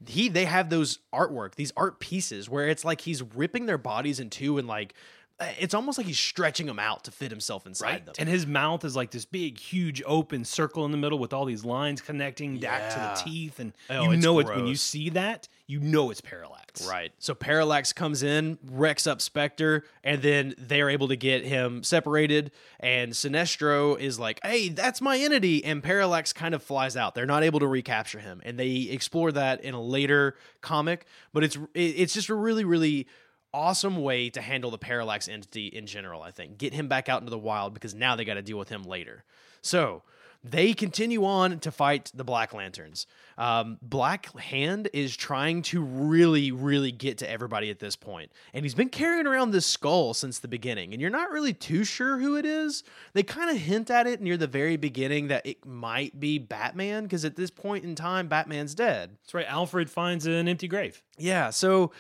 He they have those artwork, these art pieces where it's like he's ripping their bodies in two and like Uh, it's almost like he's stretching them out to fit himself inside them. And his mouth is like this big, huge, open circle in the middle with all these lines connecting back to the teeth. And Oh, you it's know it when you see that, you know it's Parallax. Right. So Parallax comes in, wrecks up Spectre, and then they're able to get him separated. And Sinestro is like, hey, that's my entity. And Parallax kind of flies out. They're not able to recapture him. And they explore that in a later comic. But it's it's just a really, really awesome way to handle the parallax entity in general, I think. Get him back out into the wild because now they got to deal with him later. So they continue on to fight the Black Lanterns. Um, Black Hand is trying to really, really get to everybody at this point, and he's been carrying around this skull since the beginning. And you're not really too sure who it is. They kind of hint at it near the very beginning that it might be Batman, because at this point in time, Batman's dead. That's right. Alfred finds an empty grave. Yeah, so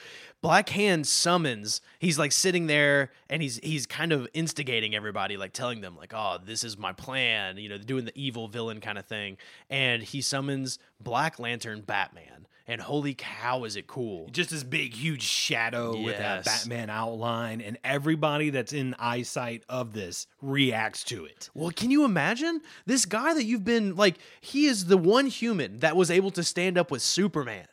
Black Hand summons. He's like sitting there and he's he's kind of instigating everybody, like telling them like, "Oh, this is my plan," you know, doing the evil villain kind of thing. And he summons Black Lantern Batman. And holy cow, is it cool! Just this big, huge shadow with that Batman outline, and everybody that's in eyesight of this reacts to it. Well, can you imagine this guy that you've been like? He is the one human that was able to stand up with Superman,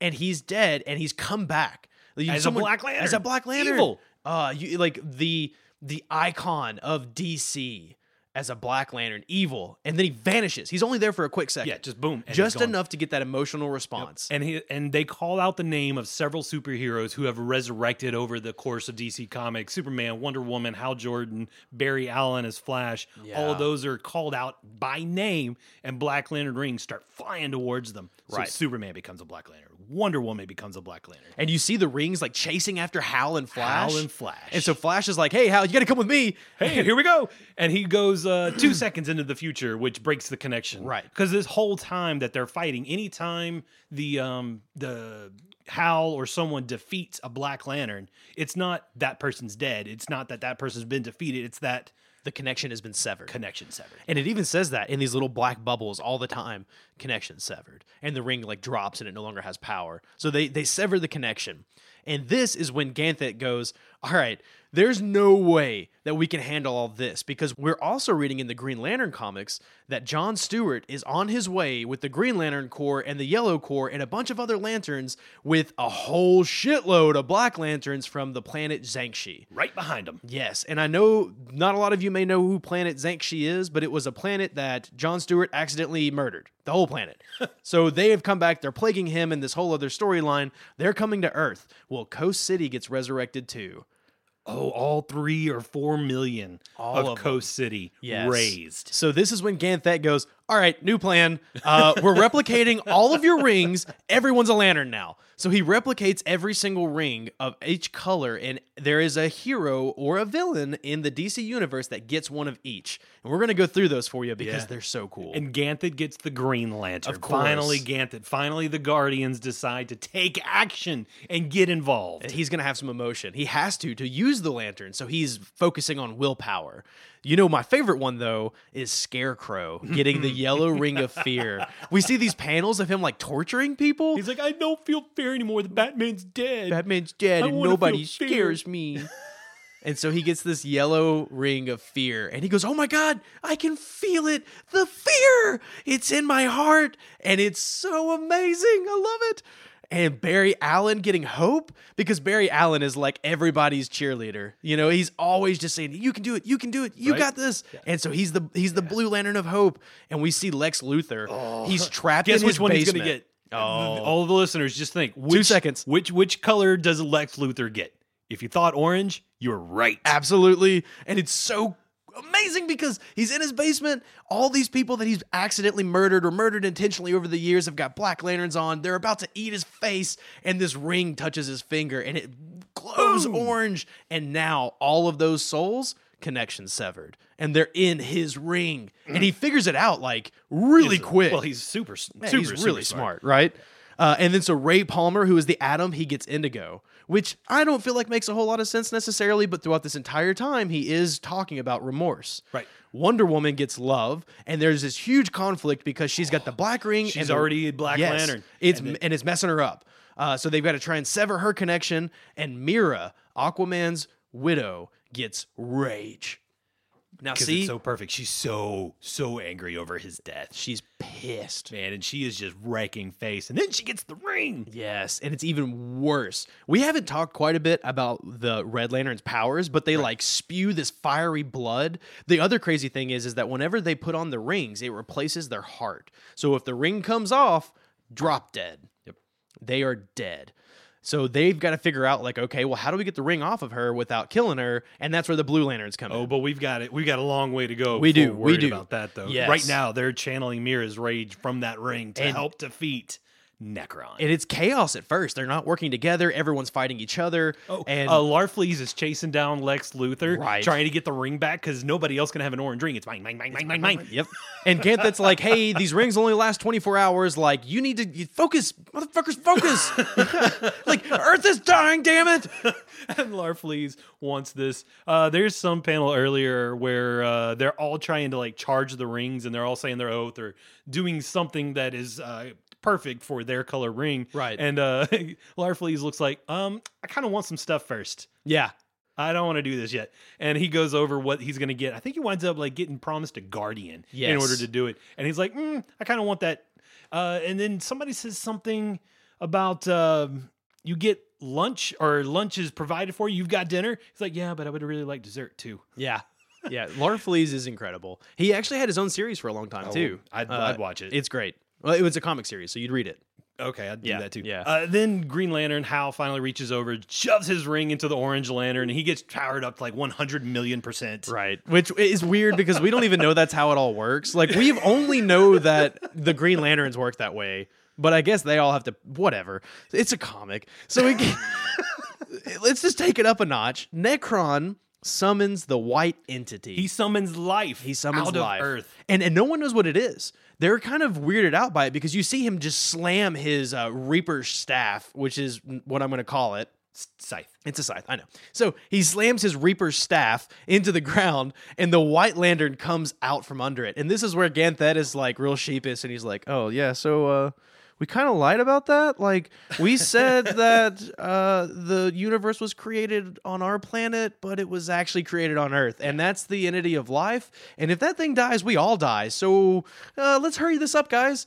and he's dead, and he's come back You- As a Black Lantern. As a Black Lantern, Evil. Uh, you like the the icon of DC as a Black Lantern, evil, and then he vanishes. He's only there for a quick second. Yeah, just boom, just enough to get that emotional response. And he and they call out the name of several superheroes who have resurrected over the course of DC Comics: Superman, Wonder Woman, Hal Jordan, Barry Allen as Flash. All Yeah. of those are called out by name, and Black Lantern rings start flying towards them. So Right. Superman becomes a Black Lantern. Wonder Woman becomes a Black Lantern. And you see the rings like chasing after Hal and Flash. Hal and Flash. And so Flash is like, "Hey, Hal, you got to come with me." hey, [LAUGHS] here we go. And he goes uh, two seconds into the future, which breaks the connection. Right. Because this whole time that they're fighting, anytime the um the Hal or someone defeats a Black Lantern, it's not that person's dead. It's not that that person's been defeated. It's that The connection has been severed. connection severed. And it even says that in these little black bubbles all the time, connection severed. And the ring like drops and it no longer has power. So they they sever the connection. And this is when Ganthet goes, "All right, there's no way that we can handle all this because we're also reading in the Green Lantern comics that John Stewart is on his way with the Green Lantern Corps and the Yellow Corps and a bunch of other lanterns with a whole shitload of black lanterns from the planet Xanshi. Right behind him. Yes, and I know not a lot of you may know who planet Xanshi is, but it was a planet that John Stewart accidentally murdered. The whole planet. [LAUGHS] so they have come back. They're plaguing him in this whole other storyline. They're coming to Earth. Well, Coast City gets resurrected too. Oh, all three or four million All of, of. Coast City Yes. raised. So this is when Ganthet goes, "All right, new plan. Uh, we're replicating all of your rings. Everyone's a lantern now." So he replicates every single ring of each color, and there is a hero or a villain in the DC universe that gets one of each. And we're gonna go through those for you because Yeah. they're so cool. And Ganthet gets the Green Lantern. Of course. Finally, Ganthet. Finally, the Guardians decide to take action and get involved. And he's gonna have some emotion. He has to to use the lantern, so he's focusing on willpower. You know, my favorite one though is Scarecrow getting the [LAUGHS] yellow ring of fear. We see these panels of him like torturing people. He's like, I don't feel fear anymore. The Batman's dead. Batman's dead I and nobody scares me. [LAUGHS] and so he gets this yellow ring of fear and he goes, Oh my God, I can feel it. The fear. It's in my heart. And it's so amazing. I love it. And Barry Allen getting hope because Barry Allen is like everybody's cheerleader. You know, he's always just saying, "You can do it. You can do it. You Right? got this." And so he's the he's the Blue Lantern of hope. And we see Lex Luthor. Oh. He's [LAUGHS] trapped in his basement. Guess which one he's basement. going to get? Oh. All the listeners, just think. Which, seconds. Which which color does Lex Luthor get? If you thought orange, you were right. Absolutely. And it's so amazing because he's in his basement. All these people that he's accidentally murdered or murdered intentionally over the years have got black lanterns on. They're about to eat his face, and this ring touches his finger and it glows orange. And now all of those souls, connections severed. And they're in his ring. And he figures it out like really quick. Well, he's super, super, he's really super smart, right? Uh, and then so Ray Palmer, who is the Atom, he gets Indigo, which I don't feel like makes a whole lot of sense necessarily, but throughout this entire time, he is talking about remorse. Right. Wonder Woman gets love, and there's this huge conflict because she's got the black ring. She's and the- already Black Yes, Lantern. It's And and, it's messing her up. Uh, so they've got to try and sever her connection. And Mera, Aquaman's widow, gets rage. Now, Because see, it's so perfect. She's so so angry over his death, she's pissed. man, and she is just wrecking face. And then she gets the ring. Yes, and it's even worse. We haven't talked quite a bit about the Red Lantern's powers, but they like spew this fiery blood. The other crazy thing is is that whenever they put on the rings, it replaces their heart. So if the ring comes off, drop dead. Yep. They are dead. So they've got to figure out like, okay, well, how do we get the ring off of her without killing her? And that's where the Blue Lanterns come Oh, in. but we've got it. We've got a long way to go. We do, we do. about that though. Yes. Right now, they're channeling Mera's rage from that ring to And- help defeat Necron. And it's chaos at first. They're not working together. Everyone's fighting each other. Oh, and uh, Larfleeze is chasing down Lex Luthor, Right. trying to get the ring back because nobody else can have an orange ring. It's mine, mine, mine, mine, mine, mine. Yep. And Ganthet's [LAUGHS] like, hey, these rings only last 24 hours. Like, you need to you focus, motherfuckers, focus. [LAUGHS] like, Earth is dying, damn it. [LAUGHS] and Larfleeze wants this. Uh, there's some panel earlier where uh, they're all trying to like charge the rings, and they're all saying their oath or doing something that is uh, perfect for their color ring. Right. And uh, [LAUGHS] Larfleeze looks like, um, I kind of want some stuff first. Yeah. I don't want to do this yet. And he goes over what he's going to get. I think he winds up like getting promised a guardian in order to do it. And he's like, mm, I kind of want that. Uh, and then somebody says something about um you get lunch or lunch is provided for you. You've got dinner. He's like, yeah, but I would really like dessert too. Yeah. Yeah. Larfleeze is incredible. He actually had his own series for a long time, too. Oh, Uh, I'd- I'd watch it. It's great. Well, it was a comic series, so you'd read it. Okay, I'd do Yeah, that too. yeah. Uh, then Green Lantern Hal finally reaches over, shoves his ring into the Orange Lantern, and he gets powered up to like 100 million percent. Right. Which is weird because we don't even know that's how it all works. Like we've only know that the Green Lanterns work that way, but I guess they all have to whatever. It's a comic. So we can, [LAUGHS] let's just take it up a notch. Necron summons the white entity. He summons life. he summons out life. of Earth. And and no one knows what it is. They're kind of weirded out by it because you see him just slam his uh, Reaper staff, which is what I'm going to call it. Scythe. It's a scythe, I know. So he slams his Reaper's staff into the [LAUGHS] ground, and the White Lantern comes out from under it. And this is where Ganthet is like real sheepish, and he's like, "Oh yeah, so uh, we kind of lied about that. Like we said [LAUGHS] that uh, the universe was created on our planet, but it was actually created on Earth, and that's the entity of life. And if that thing dies, we all die. So uh, let's hurry this up, guys."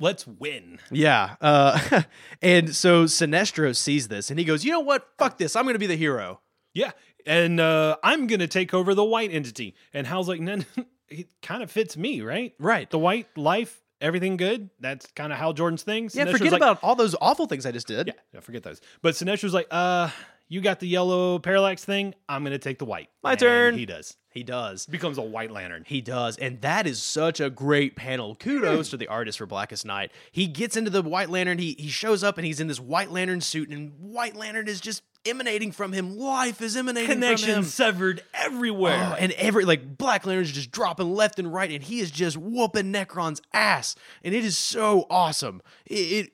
Let's win. Yeah. Uh, [LAUGHS] and so Sinestro sees this and he goes, You know what? Fuck this. I'm going to be the hero. Yeah. And uh, I'm going to take over the white entity. And Hal's like, no, it kind of fits me, right? Right. The white life, everything good. That's kind of Hal Jordan's thing. Yeah, Sinestro's forget like, about all those awful things I just did. Yeah, yeah, forget those. But Sinestro's like, uh, you got the yellow parallax thing. I'm going to take the white. My And turn. He does. He does. Becomes a white lantern. He does. And that is such a great panel. Kudos to the artist for Blackest Night. He gets into the White Lantern. He he shows up and he's in this White Lantern suit, and White Lantern is just emanating from him. Life is emanating from him. Connection severed everywhere. Oh, and every like Black Lantern's just dropping left and right, and he is just whooping Necron's ass, and it is so awesome. It, it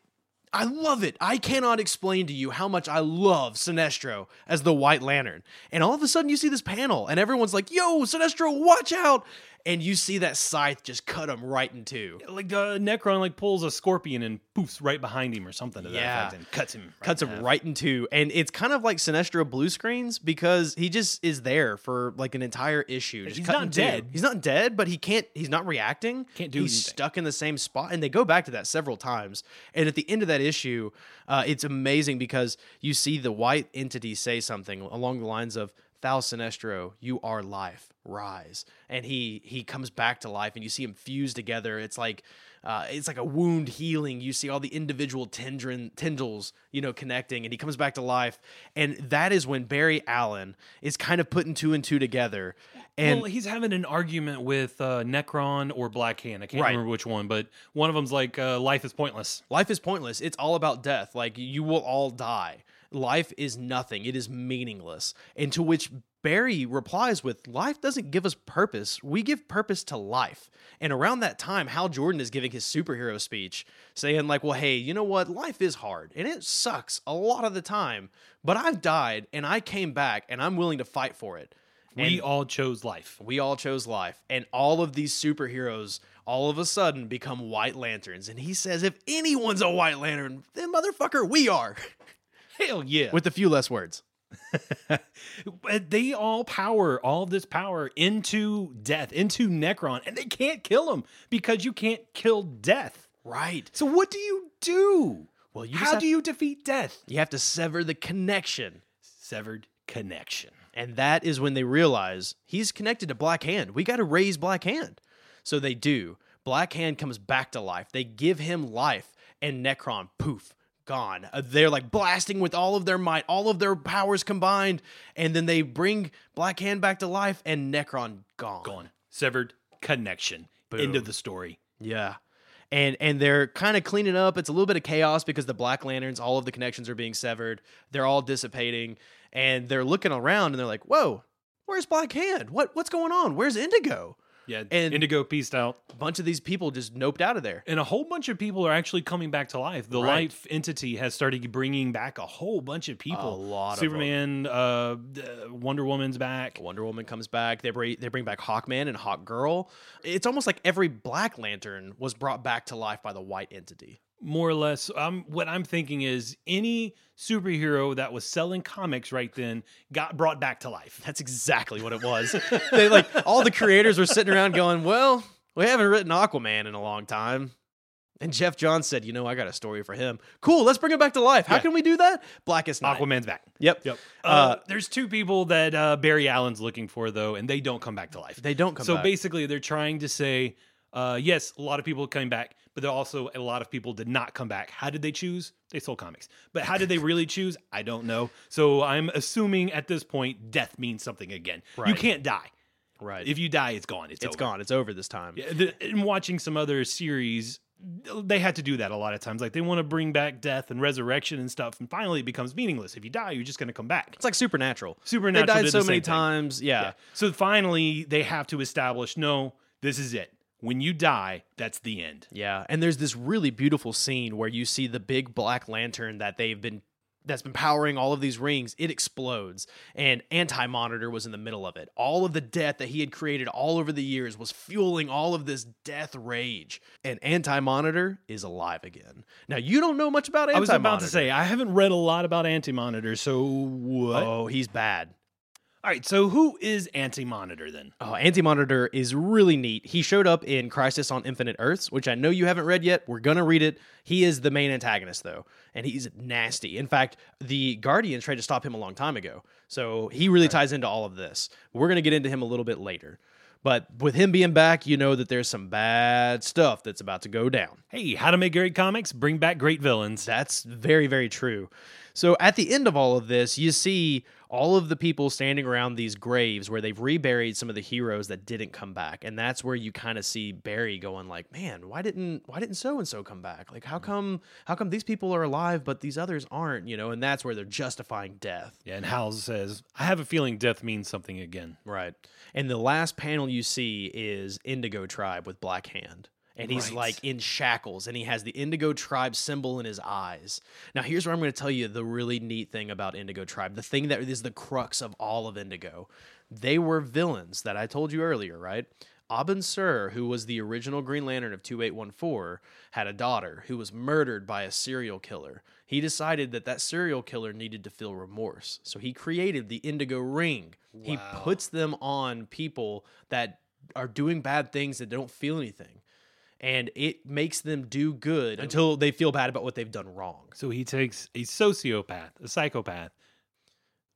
I love it. I cannot explain to you how much I love Sinestro as the White Lantern. And all of a sudden, you see this panel, and everyone's like, "Yo, Sinestro, watch out!" And you see that scythe just cut him right in two. like uh, Necron like pulls a scorpion and poofs right behind him or something to that Yeah. effect and cuts him. Right cuts in him half. right in two. And it's kind of like Sinestro blue screens because he just is there for like an entire issue. Just He's not dead. He's not dead, but he can't. He's not reacting. Can't do He's anything. stuck in the same spot, and they go back to that several times. And at the end of that issue, uh, it's amazing because you see the white entity say something along the lines of. Thou Sinestro, you are life. Rise, and he he comes back to life, and you see him fused together. It's like uh, it's like a wound healing. You see all the individual tendrin, tendrils, you know, connecting, and he comes back to life. And that is when Barry Allen is kind of putting two and two together. And well, he's having an argument with uh, Necron or Black Hand. I can't Right. remember which one, but one of them's like, uh, "Life is pointless." life is pointless. It's all about death. Like you will all die. Life is nothing. It is meaningless. And to which Barry replies with, Life doesn't give us purpose. We give purpose to life. And around that time, Hal Jordan is giving his superhero speech, saying, like, well, hey, you know what? Life is hard and it sucks a lot of the time, but I've died and I came back and I'm willing to fight for it. we And- all chose life. we all chose life and all of these superheroes all of a sudden become white lanterns and he says if anyone's a white lantern then motherfucker we are [LAUGHS] Hell yeah! with a few less words [LAUGHS] they all power all this power into death, into Necron, and they can't kill him because you can't kill death. right So what do you do? well you How do you defeat death? you have to sever the connection Severed connection. and that is when they realize he's connected to black hand we got to raise black hand so they do black hand comes back to life they give him life and necron poof gone. Uh, they're like blasting with all of their might, all of their powers combined, and then they bring Black Hand back to life, and Necron gone. Gone. Severed connection. End of the story. Yeah. And and they're kind of cleaning up. It's a little bit of chaos because the Black Lanterns, all of the connections are being severed. They're all dissipating, and they're looking around and they're like, "Whoa, where's Black Hand? What what's going on? Where's Indigo?" Yeah. And- Indigo pieced out. A bunch of these people just noped out of there. And a whole bunch of people are actually coming back to life. The Right. life entity has started bringing back a whole bunch of people. A lot of Superman, uh, uh, Wonder Woman's back. Wonder Woman comes back. They bring they bring back Hawkman and Hawk Girl. It's almost like every Black Lantern was brought back to life by the White Entity. More or less, um, what I'm thinking is any superhero that was selling comics right then got brought back to life. That's exactly what it was. [LAUGHS] they like all the creators were sitting around going, "Well, we haven't written Aquaman in a long time." And Geoff Johns said, "You know, I got a story for him. Cool, let's bring him back to life. How Yeah. can we do that? Blackest Night. Aquaman's back. Yep. Yep. Uh, Uh, there's two people that uh, Barry Allen's looking for though, and they don't come back to life. They don't come back. so back. basically, they're trying to say, uh, yes, a lot of people came back, but there also a lot of people did not come back. How did they choose? They sold comics. But how did they really choose? I don't know. So I'm assuming at this point, death means something again. You can't die. right. If you die, it's gone. It's, it's over. gone. It's over this time. Yeah, the, in watching some other series, they had to do that a lot of times. Like they want to bring back death and resurrection and stuff, and finally it becomes meaningless. If you die, you're just going to come back. It's like Supernatural. Supernatural They died did so the many thing. times. Yeah. Yeah. So finally, they have to establish no, this is it. When you die, that's the end. Yeah, and there's this really beautiful scene where you see the big black lantern that they've been that's been powering all of these rings. It explodes, and Anti Monitor was in the middle of it. All of the death that he had created all over the years was fueling all of this death rage. And Anti Monitor is alive again. Now you don't know much about Anti Monitor. I was about to say, I haven't read a lot about Anti Monitor, so what? oh, he's bad. All right, so who is Anti Monitor then? Oh, Anti Monitor is really neat. He showed up in Crisis on Infinite Earths, which I know you haven't read yet. We're going to read it. He is the main antagonist, though, and he's nasty. In fact, the Guardians tried to stop him a long time ago. So he really ties into all of this. We're going to get into him a little bit later. But with him being back, you know that there's some bad stuff that's about to go down. Hey, how to make great comics? Bring back great villains. That's very, very true. So at the end of all of this, you see all of the people standing around these graves where they've reburied some of the heroes that didn't come back. And that's where you kind of see Barry going like, "Man, why didn't why didn't so and so come back? Like how mm. come how come these people are alive but these others aren't, you know?" And that's where they're justifying death. Yeah, and Hal says, I have a feeling death means something again. Right. And the last panel you see is Indigo Tribe with Black Hand. And he's Right. like in shackles and he has the Indigo Tribe symbol in his eyes. Now, here's where I'm going to tell you the really neat thing about Indigo Tribe. The thing that is the crux of all of Indigo. They were villains that I told you earlier, right? Abin Sur, who was the original Green Lantern of 2814, had a daughter who was murdered by a serial killer. He decided that that serial killer needed to feel remorse. So he created the Indigo Ring. He puts them on people that are doing bad things that don't feel anything. And it makes them do good until they feel bad about what they've done wrong. So he takes a sociopath, a psychopath,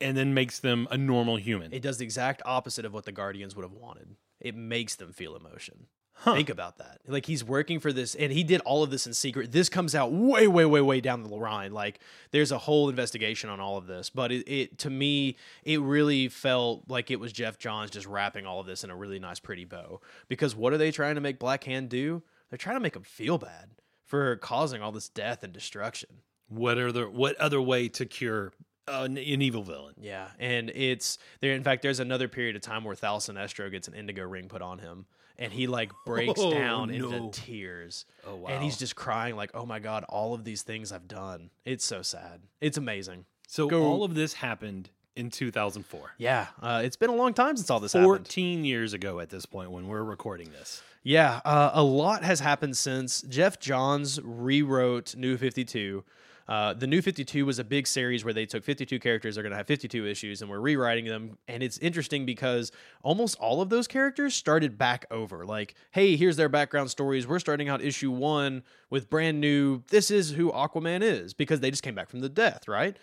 and then makes them a normal human. It does the exact opposite of what the Guardians would have wanted. It makes them feel emotion. Huh. Think about that. Like he's working for this, and he did all of this in secret. This comes out way, way, way, way down the line. Like there's a whole investigation on all of this. But it, it to me, it really felt like it was Geoff Johns just wrapping all of this in a really nice, pretty bow. Because what are they trying to make Black Hand do? They're trying to make him feel bad for causing all this death and destruction. What are the what other way to cure an, an evil villain? Yeah, and it's there. In fact, there's another period of time where Thal Sinestro gets an indigo ring put on him, and he like [LAUGHS] breaks Oh, down no. into tears. Oh wow! And he's just crying like, "Oh my god, all of these things I've done. It's so sad. It's amazing." so go- all of this happened in 2004. Yeah, uh, it's been a long time since all this happened. 14 years ago at this point when we're recording this. Yeah, uh, a lot has happened since Geoff Johns rewrote New 52. Uh, the New 52 was a big series where they took 52 characters, they're going to have 52 issues, and we're rewriting them. And it's interesting because almost all of those characters started back over. Like, hey, here's their background stories. We're starting out issue one with brand new, this is who Aquaman is, because they just came back from the death, right?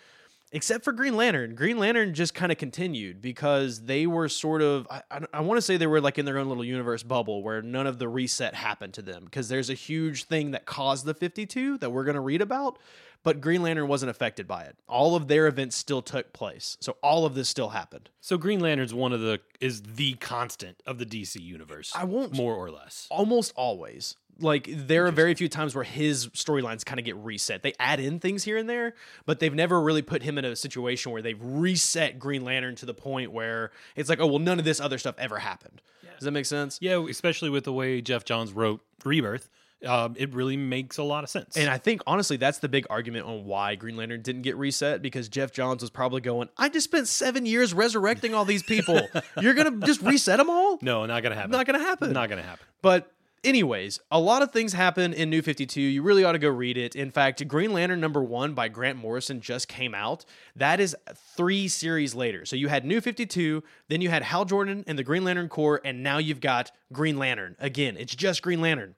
except for Green Lantern. Green Lantern just kind of continued because they were sort of, I, I, I want to say they were like in their own little universe bubble where none of the reset happened to them because there's a huge thing that caused the 52 that we're going to read about. But Green Lantern wasn't affected by it. All of their events still took place. So all of this still happened. So Green Lantern's one of the is the constant of the DC universe. I won't more or less. almost always. Like there are very few times where his storylines kind of get reset. They add in things here and there, but they've never really put him in a situation where they've reset Green Lantern to the point where it's like, oh well, none of this other stuff ever happened. Does that make sense? Yeah, especially with the way Geoff Johns wrote Rebirth, um, it really makes a lot of sense. And I think honestly, that's the big argument on why Green Lantern didn't get reset because Geoff Johns was probably going, I just spent seven years resurrecting all these people. [LAUGHS] You're gonna just reset them all? no, not gonna happen. Not gonna happen. Not gonna happen. But anyways, a lot of things happen in New 52. You really ought to go read it. In fact, Green Lantern number 1 by Grant Morrison just came out. That is 3 series later. So you had New 52, then you had Hal Jordan and the Green Lantern Corps and now you've got Green Lantern. Again, it's just Green Lantern.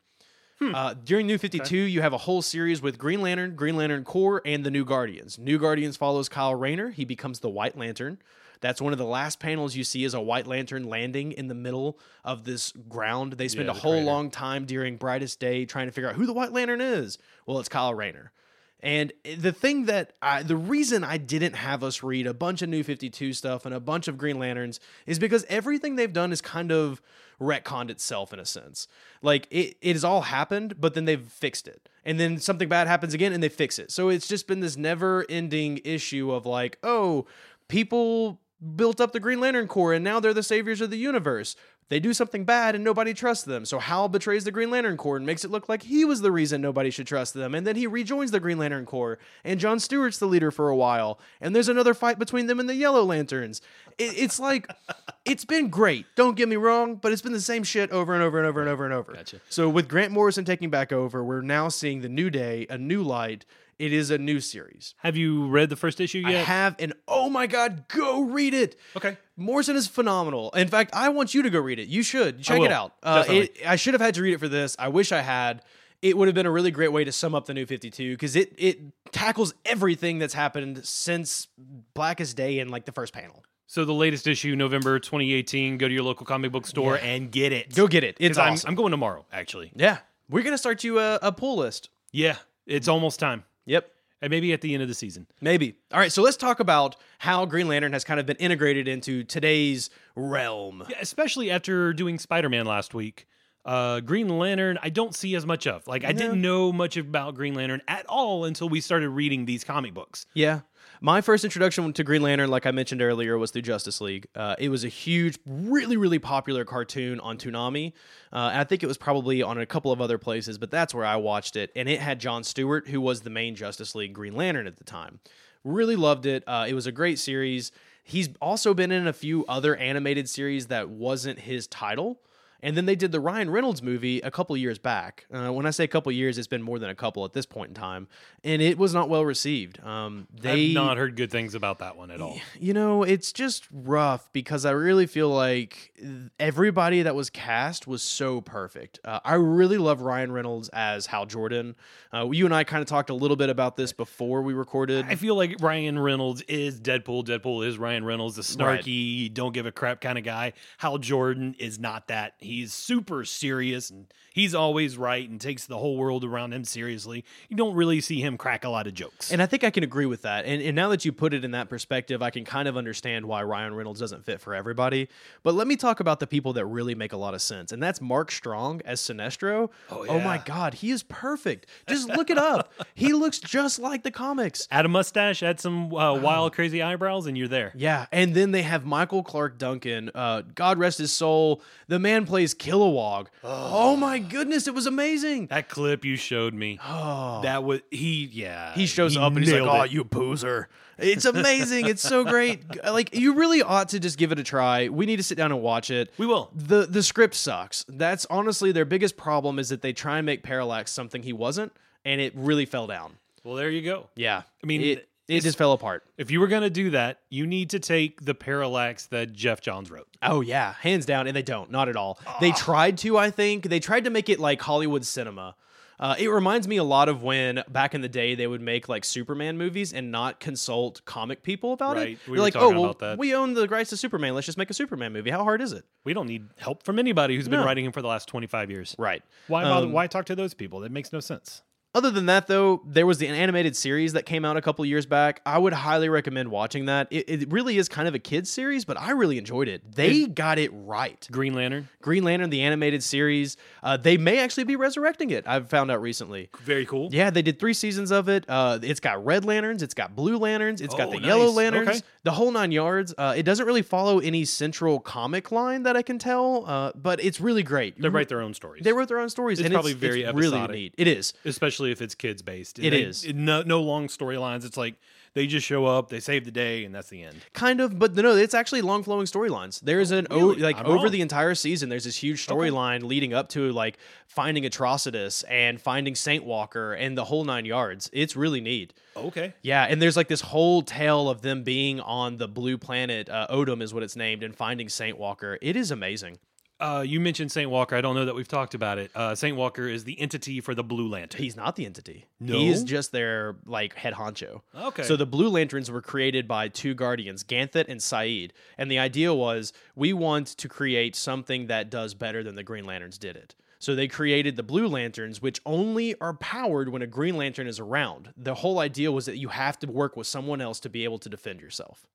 Uh, during New 52, you have a whole series with Green Lantern, Green Lantern Corps, and the New Guardians. New Guardians follows Kyle Rayner. He becomes the White Lantern. That's one of the last panels you see is a White Lantern landing in the middle of this ground. They spend Yeah, a whole crater. long time during Brightest Day trying to figure out who the White Lantern is. Well, it's Kyle Rayner. And the thing that I, the reason I didn't have us read a bunch of New 52 stuff and a bunch of Green Lanterns is because everything they've done is kind of retconned itself in a sense. Like it, it has all happened, but then they've fixed it. And then something bad happens again and they fix it. So it's just been this never ending issue of like, oh, people built up the Green Lantern Corps and now they're the saviors of the universe. They do something bad and nobody trusts them. So Hal betrays the Green Lantern Corps and makes it look like he was the reason nobody should trust them. And then he rejoins the Green Lantern Corps and John Stewart's the leader for a while. And there's another fight between them and the Yellow Lanterns. It, it's like, [LAUGHS] it's been great. Don't get me wrong, but it's been the same shit over and over and over and over and over. Gotcha. So with Grant Morrison taking back over, we're now seeing the new day, a new light. It is a new series. Have you read the first issue yet? I have, and oh my god, go read it. okay. Morrison is phenomenal. In fact, I want you to go read it. You should check it out. Uh, it, I should have had to read it for this. I wish I had. It would have been a really great way to sum up the new 52 because it it tackles everything that's happened since Blackest Day in like the first panel. So the latest issue, November 2018. Go to your local comic book store Yeah. and get it. Go get it. It's 'Cause I'm, awesome. I'm going tomorrow, actually. yeah, we're gonna start you a, a pull list. Yeah, it's almost time. Yep. And maybe at the end of the season. Maybe. All right, so let's talk about how Green Lantern has kind of been integrated into today's realm. Yeah, especially after doing Spider Man last week. Uh, Green Lantern, I don't see as much of. Like, I didn't know much about Green Lantern at all until we started reading these comic books. Yeah. My first introduction to Green Lantern, like I mentioned earlier, was through Justice League. Uh, it was a huge, really, really popular cartoon on Toonami. Uh, I think it was probably on a couple of other places, but that's where I watched it. And it had John Stewart, who was the main Justice League Green Lantern at the time. Really loved it. Uh, it was a great series. He's also been in a few other animated series that wasn't his title. And then they did the Ryan Reynolds movie a couple years back. Uh, when I say a couple years, it's been more than a couple at this point in time, and it was not well received. Um, they I've not heard good things about that one at all. you know, it's just rough because I really feel like everybody that was cast was so perfect. Uh, I really love Ryan Reynolds as Hal Jordan. Uh, you and I kind of talked a little bit about this before we recorded. I feel like Ryan Reynolds is Deadpool. Deadpool is Ryan Reynolds, the Right. snarky, don't give a crap kind of guy. Hal Jordan is not that. He's super serious and he's always right and takes the whole world around him seriously. You don't really see him crack a lot of jokes. And I think I can agree with that. And, and now that you put it in that perspective, I can kind of understand why Ryan Reynolds doesn't fit for everybody. But let me talk about the people that really make a lot of sense. And that's Mark Strong as Sinestro. Oh, my. God, he is perfect. Just look it up. [LAUGHS] He looks just like the comics. add a mustache, add some uh, wild, crazy eyebrows, and you're there. Yeah, and then they have Michael Clarke Duncan. Uh, God rest his soul. The man plays Kilowog. Oh. my goodness, it was amazing. That clip you showed me, Oh, that was he. Yeah, he shows up and he's like, "Oh, it. you poozer." It's amazing. it's so great. [LAUGHS] Like you really ought to just give it a try. We need to sit down and watch it. We will. The the script sucks. That's honestly their biggest problem is that they try and make Parallax something he wasn't, and it really fell down. Well, there you go. Yeah, I mean, it it just fell apart. If you were gonna do that, you need to take the parallax that Geoff Johns wrote. Oh yeah, hands down, and they don't, not at all. They tried to, I think, they tried to make it like Hollywood cinema. Uh, it reminds me a lot of when back in the day they would make like Superman movies and not consult comic people about Right, it. we They're were like, talking oh well, about that." we own the rights to Superman. Let's just make a Superman movie. How hard is it? We don't need help from anybody who's been writing him for the last 25 years. Right. Why bother, Um, why talk to those people? That makes no sense. Other than that, though, there was the animated series that came out a couple years back. I would highly recommend watching that. It, it really is kind of a kids series, but I really enjoyed it. They got it right. Green Lantern. Green Lantern, the animated series, uh, they may actually be resurrecting it. I've found out recently. Very cool. Yeah, they did three seasons of it. Uh, it's got red lanterns, it's got blue lanterns, it's got Oh, the yellow lanterns, Okay. the whole nine yards. Uh, it doesn't really follow any central comic line that I can tell, uh, but it's really great. They write their own stories. They wrote their own stories, It's and probably it's, very it's really neat. It is. especially if it's kids based. It They- is. no, no long storylines. It's like they just show up, they save the day, and that's the end. Kind of, but no, it's actually long flowing storylines. There's an o- really? like I'm over wrong. the entire season. There's this huge storyline leading up to like finding Atrocitus and finding Saint Walker and the whole nine yards. It's really neat. Okay. Yeah, and there's like this whole tale of them being on the blue planet. Uh, Odym is what it's named, and finding Saint Walker. It is amazing. Uh, you mentioned Saint Walker. I don't know that we've talked about it. Uh, Saint Walker is the entity for the Blue Lantern. He's not the entity. No? He's just their like head honcho. Okay. So the Blue Lanterns were created by two guardians, Ganthet and Sayd. And the idea was we want to create something that does better than the Green Lanterns did it. So they created the Blue Lanterns, which only are powered when a Green Lantern is around. The whole idea was that you have to work with someone else to be able to defend yourself.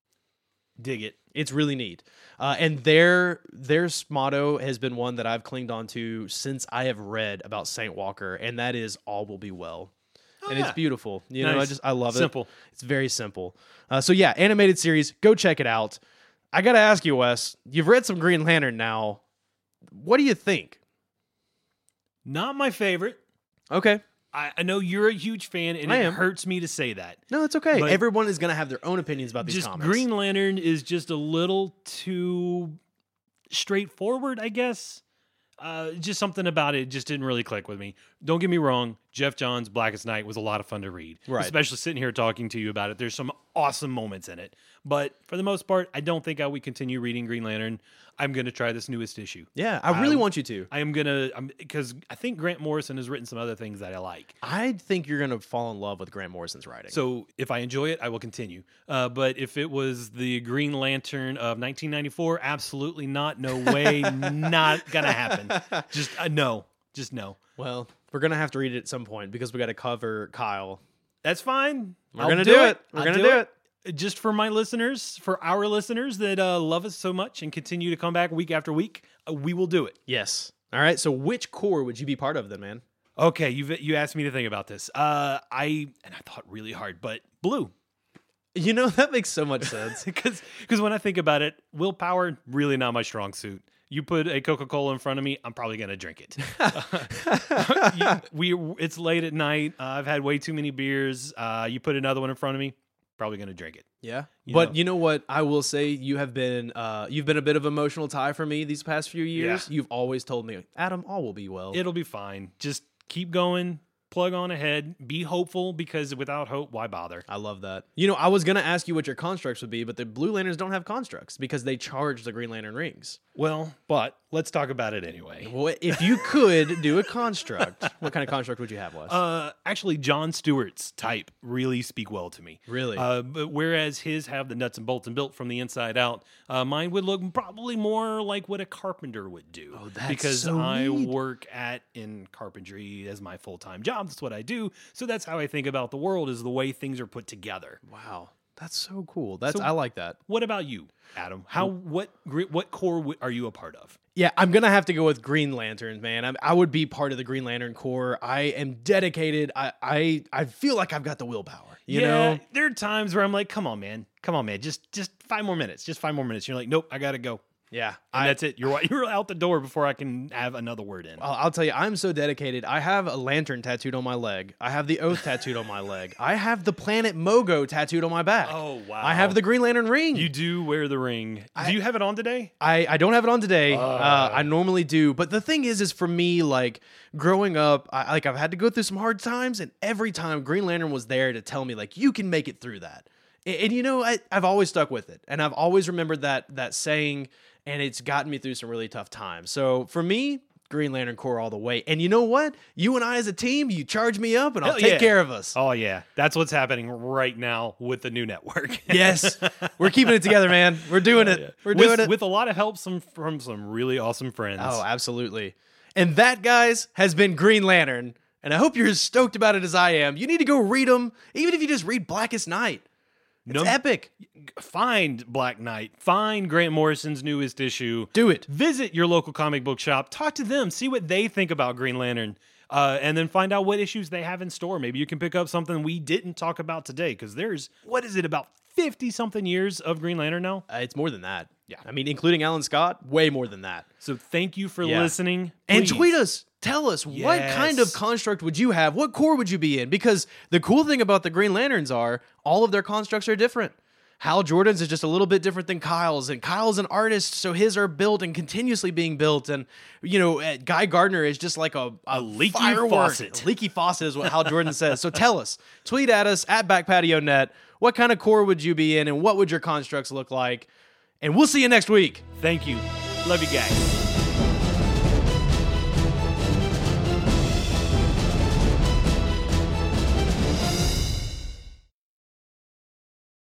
Dig it. It's really neat. Uh, and their their motto has been one that I've clinged on to since I have read about Saint Walker, and that is all will be well. and yeah. it's beautiful. You know, I just I love it. Simple. It's very simple. Uh, so yeah, animated series. Go check it out. I gotta ask you, Wes. You've read some Green Lantern now. What do you think? Not my favorite. Okay. I, I know you're a huge fan, and I it am. hurts me to say that. No, it's okay. But- Everyone is gonna have their own opinions about these just comics. Green Lantern is just a little too straightforward, I guess. Uh, just something about it just didn't really click with me. Don't get me wrong, Geoff Johns' Blackest Night was a lot of fun to read. Right. Especially sitting here talking to you about it. There's some awesome moments in it. But for the most part, I don't think I would continue reading Green Lantern. I'm going to try this newest issue. Yeah, I really I- want you to. I am going to, because I think Grant Morrison has written some other things that I like. I think you're gonna fall in love with Grant Morrison's writing. So if I enjoy it, I will continue. Uh, but if it was the Green Lantern of 1994, absolutely not. No way. [LAUGHS] not gonna happen. Just uh, no. Just no. well, we're gonna have to read it at some point because we got to cover Kyle. That's fine. We're gonna do it. We're I'll gonna do it. Just for my listeners, for our listeners that uh, love us so much and continue to come back week after week, uh, we will do it. Yes. All right. So which corps would you be part of then, man? Okay, you you asked me to think about this. Uh, I and I thought really hard, but blue. You know that makes so much sense. [LAUGHS] because because when I think about it, willpower really not my strong suit. You put a Coca Cola in front of me, I'm probably gonna drink it. [LAUGHS] [LAUGHS] You- we it's late at night. Uh, I've had way too many beers. Uh, you put another one in front of me, probably gonna drink it. Yeah. You but know. you know what? I will say you have been uh you've been a bit of emotional tie for me these past few years. Yeah. You've always told me, Adam, all will be well. It'll be fine. Just keep going. Plug on ahead. Be hopeful because without hope, why bother? I love that. You know, I was gonna ask you what your constructs would be, but the Blue Lanterns don't have constructs because they charge the Green Lantern rings. Well, but let's talk about it anyway. Well, if you could do a construct, what kind of construct would you have, Wes? Uh, actually, John Stewart's type really speak well to me. Really? Uh, but whereas his have the nuts and bolts and built from the inside out, uh, mine would look probably more like what a carpenter would do. Oh, that's because so I neat. work at in carpentry as my full time job. That's what I do. So that's how I think about the world is the way things are put together. wow, that's so cool. That's So- I like that. What about you, Adam? How what gr- what corps w- are you a part of? Yeah, I'm gonna have to go with Green Lanterns, man. I, I would be part of the Green Lantern Corps. I am dedicated. I I, I feel like I've got the willpower. You yeah, know, there are times where I'm like, "Come on, man, come on, man, just just five more minutes, just five more minutes." You're like, "Nope, I gotta go." Yeah. And I, that's it. You're [LAUGHS] you're out the door before I can have another word in. I'll, I'll tell you, I'm so dedicated. I have a lantern tattooed on my leg. I have the oath tattooed on my leg. I have the planet Mogo tattooed on my back. Oh, wow. I have the Green Lantern ring. You do wear the ring. I- do you have it on today? I, I don't have it on today. Uh, I normally do, but the thing is, is for me, like growing up, I like I've had to go through some hard times, and every time Green Lantern was there to tell me, like, you can make it through that. And, and, you know, I, I've always stuck with it, and I've always remembered that that saying, and it's gotten me through some really tough times. So for me. Green Lantern Corps all the way. And you know what? You and I as a team, you charge me up and I'll Hell take yeah. care of us. Oh yeah, that's what's happening right now with the new network. [LAUGHS] Yes. We're keeping it together, man. We're doing it. We're doing with, it. with a lot of help some from some really awesome friends. Oh, absolutely. And that, guys, has been Green Lantern. and I hope you're as stoked about it as I am. You need to go read them, even if you just read Blackest Night. It's Num- epic. Find Black Knight. Find Grant Morrison's newest issue. Do it. Visit your local comic book shop. Talk to them. See what they think about Green Lantern. Uh, and then find out what issues they have in store. Maybe you can pick up something we didn't talk about today because there's, what is it, about 50 something years of Green Lantern now? Uh, it's more than that. Yeah. I mean, including Alan Scott, way more than that. So thank you for Yeah. listening. And tweet us. Tell us what kind of construct would you have? What corps would you be in? Because the cool thing about the Green Lanterns are all of their constructs are different. Hal Jordan's is just a little bit different than Kyle's, and Kyle's an artist, so his are built and continuously being built. And you know, uh, Guy Gardner is just like a, a, leaky firework. faucet. A [LAUGHS] leaky faucet is what Hal Jordan says. So tell us, tweet at us at BackPatioNet. What kind of corps would you be in, and what would your constructs look like? And we'll see you next week. Thank you. Love you guys.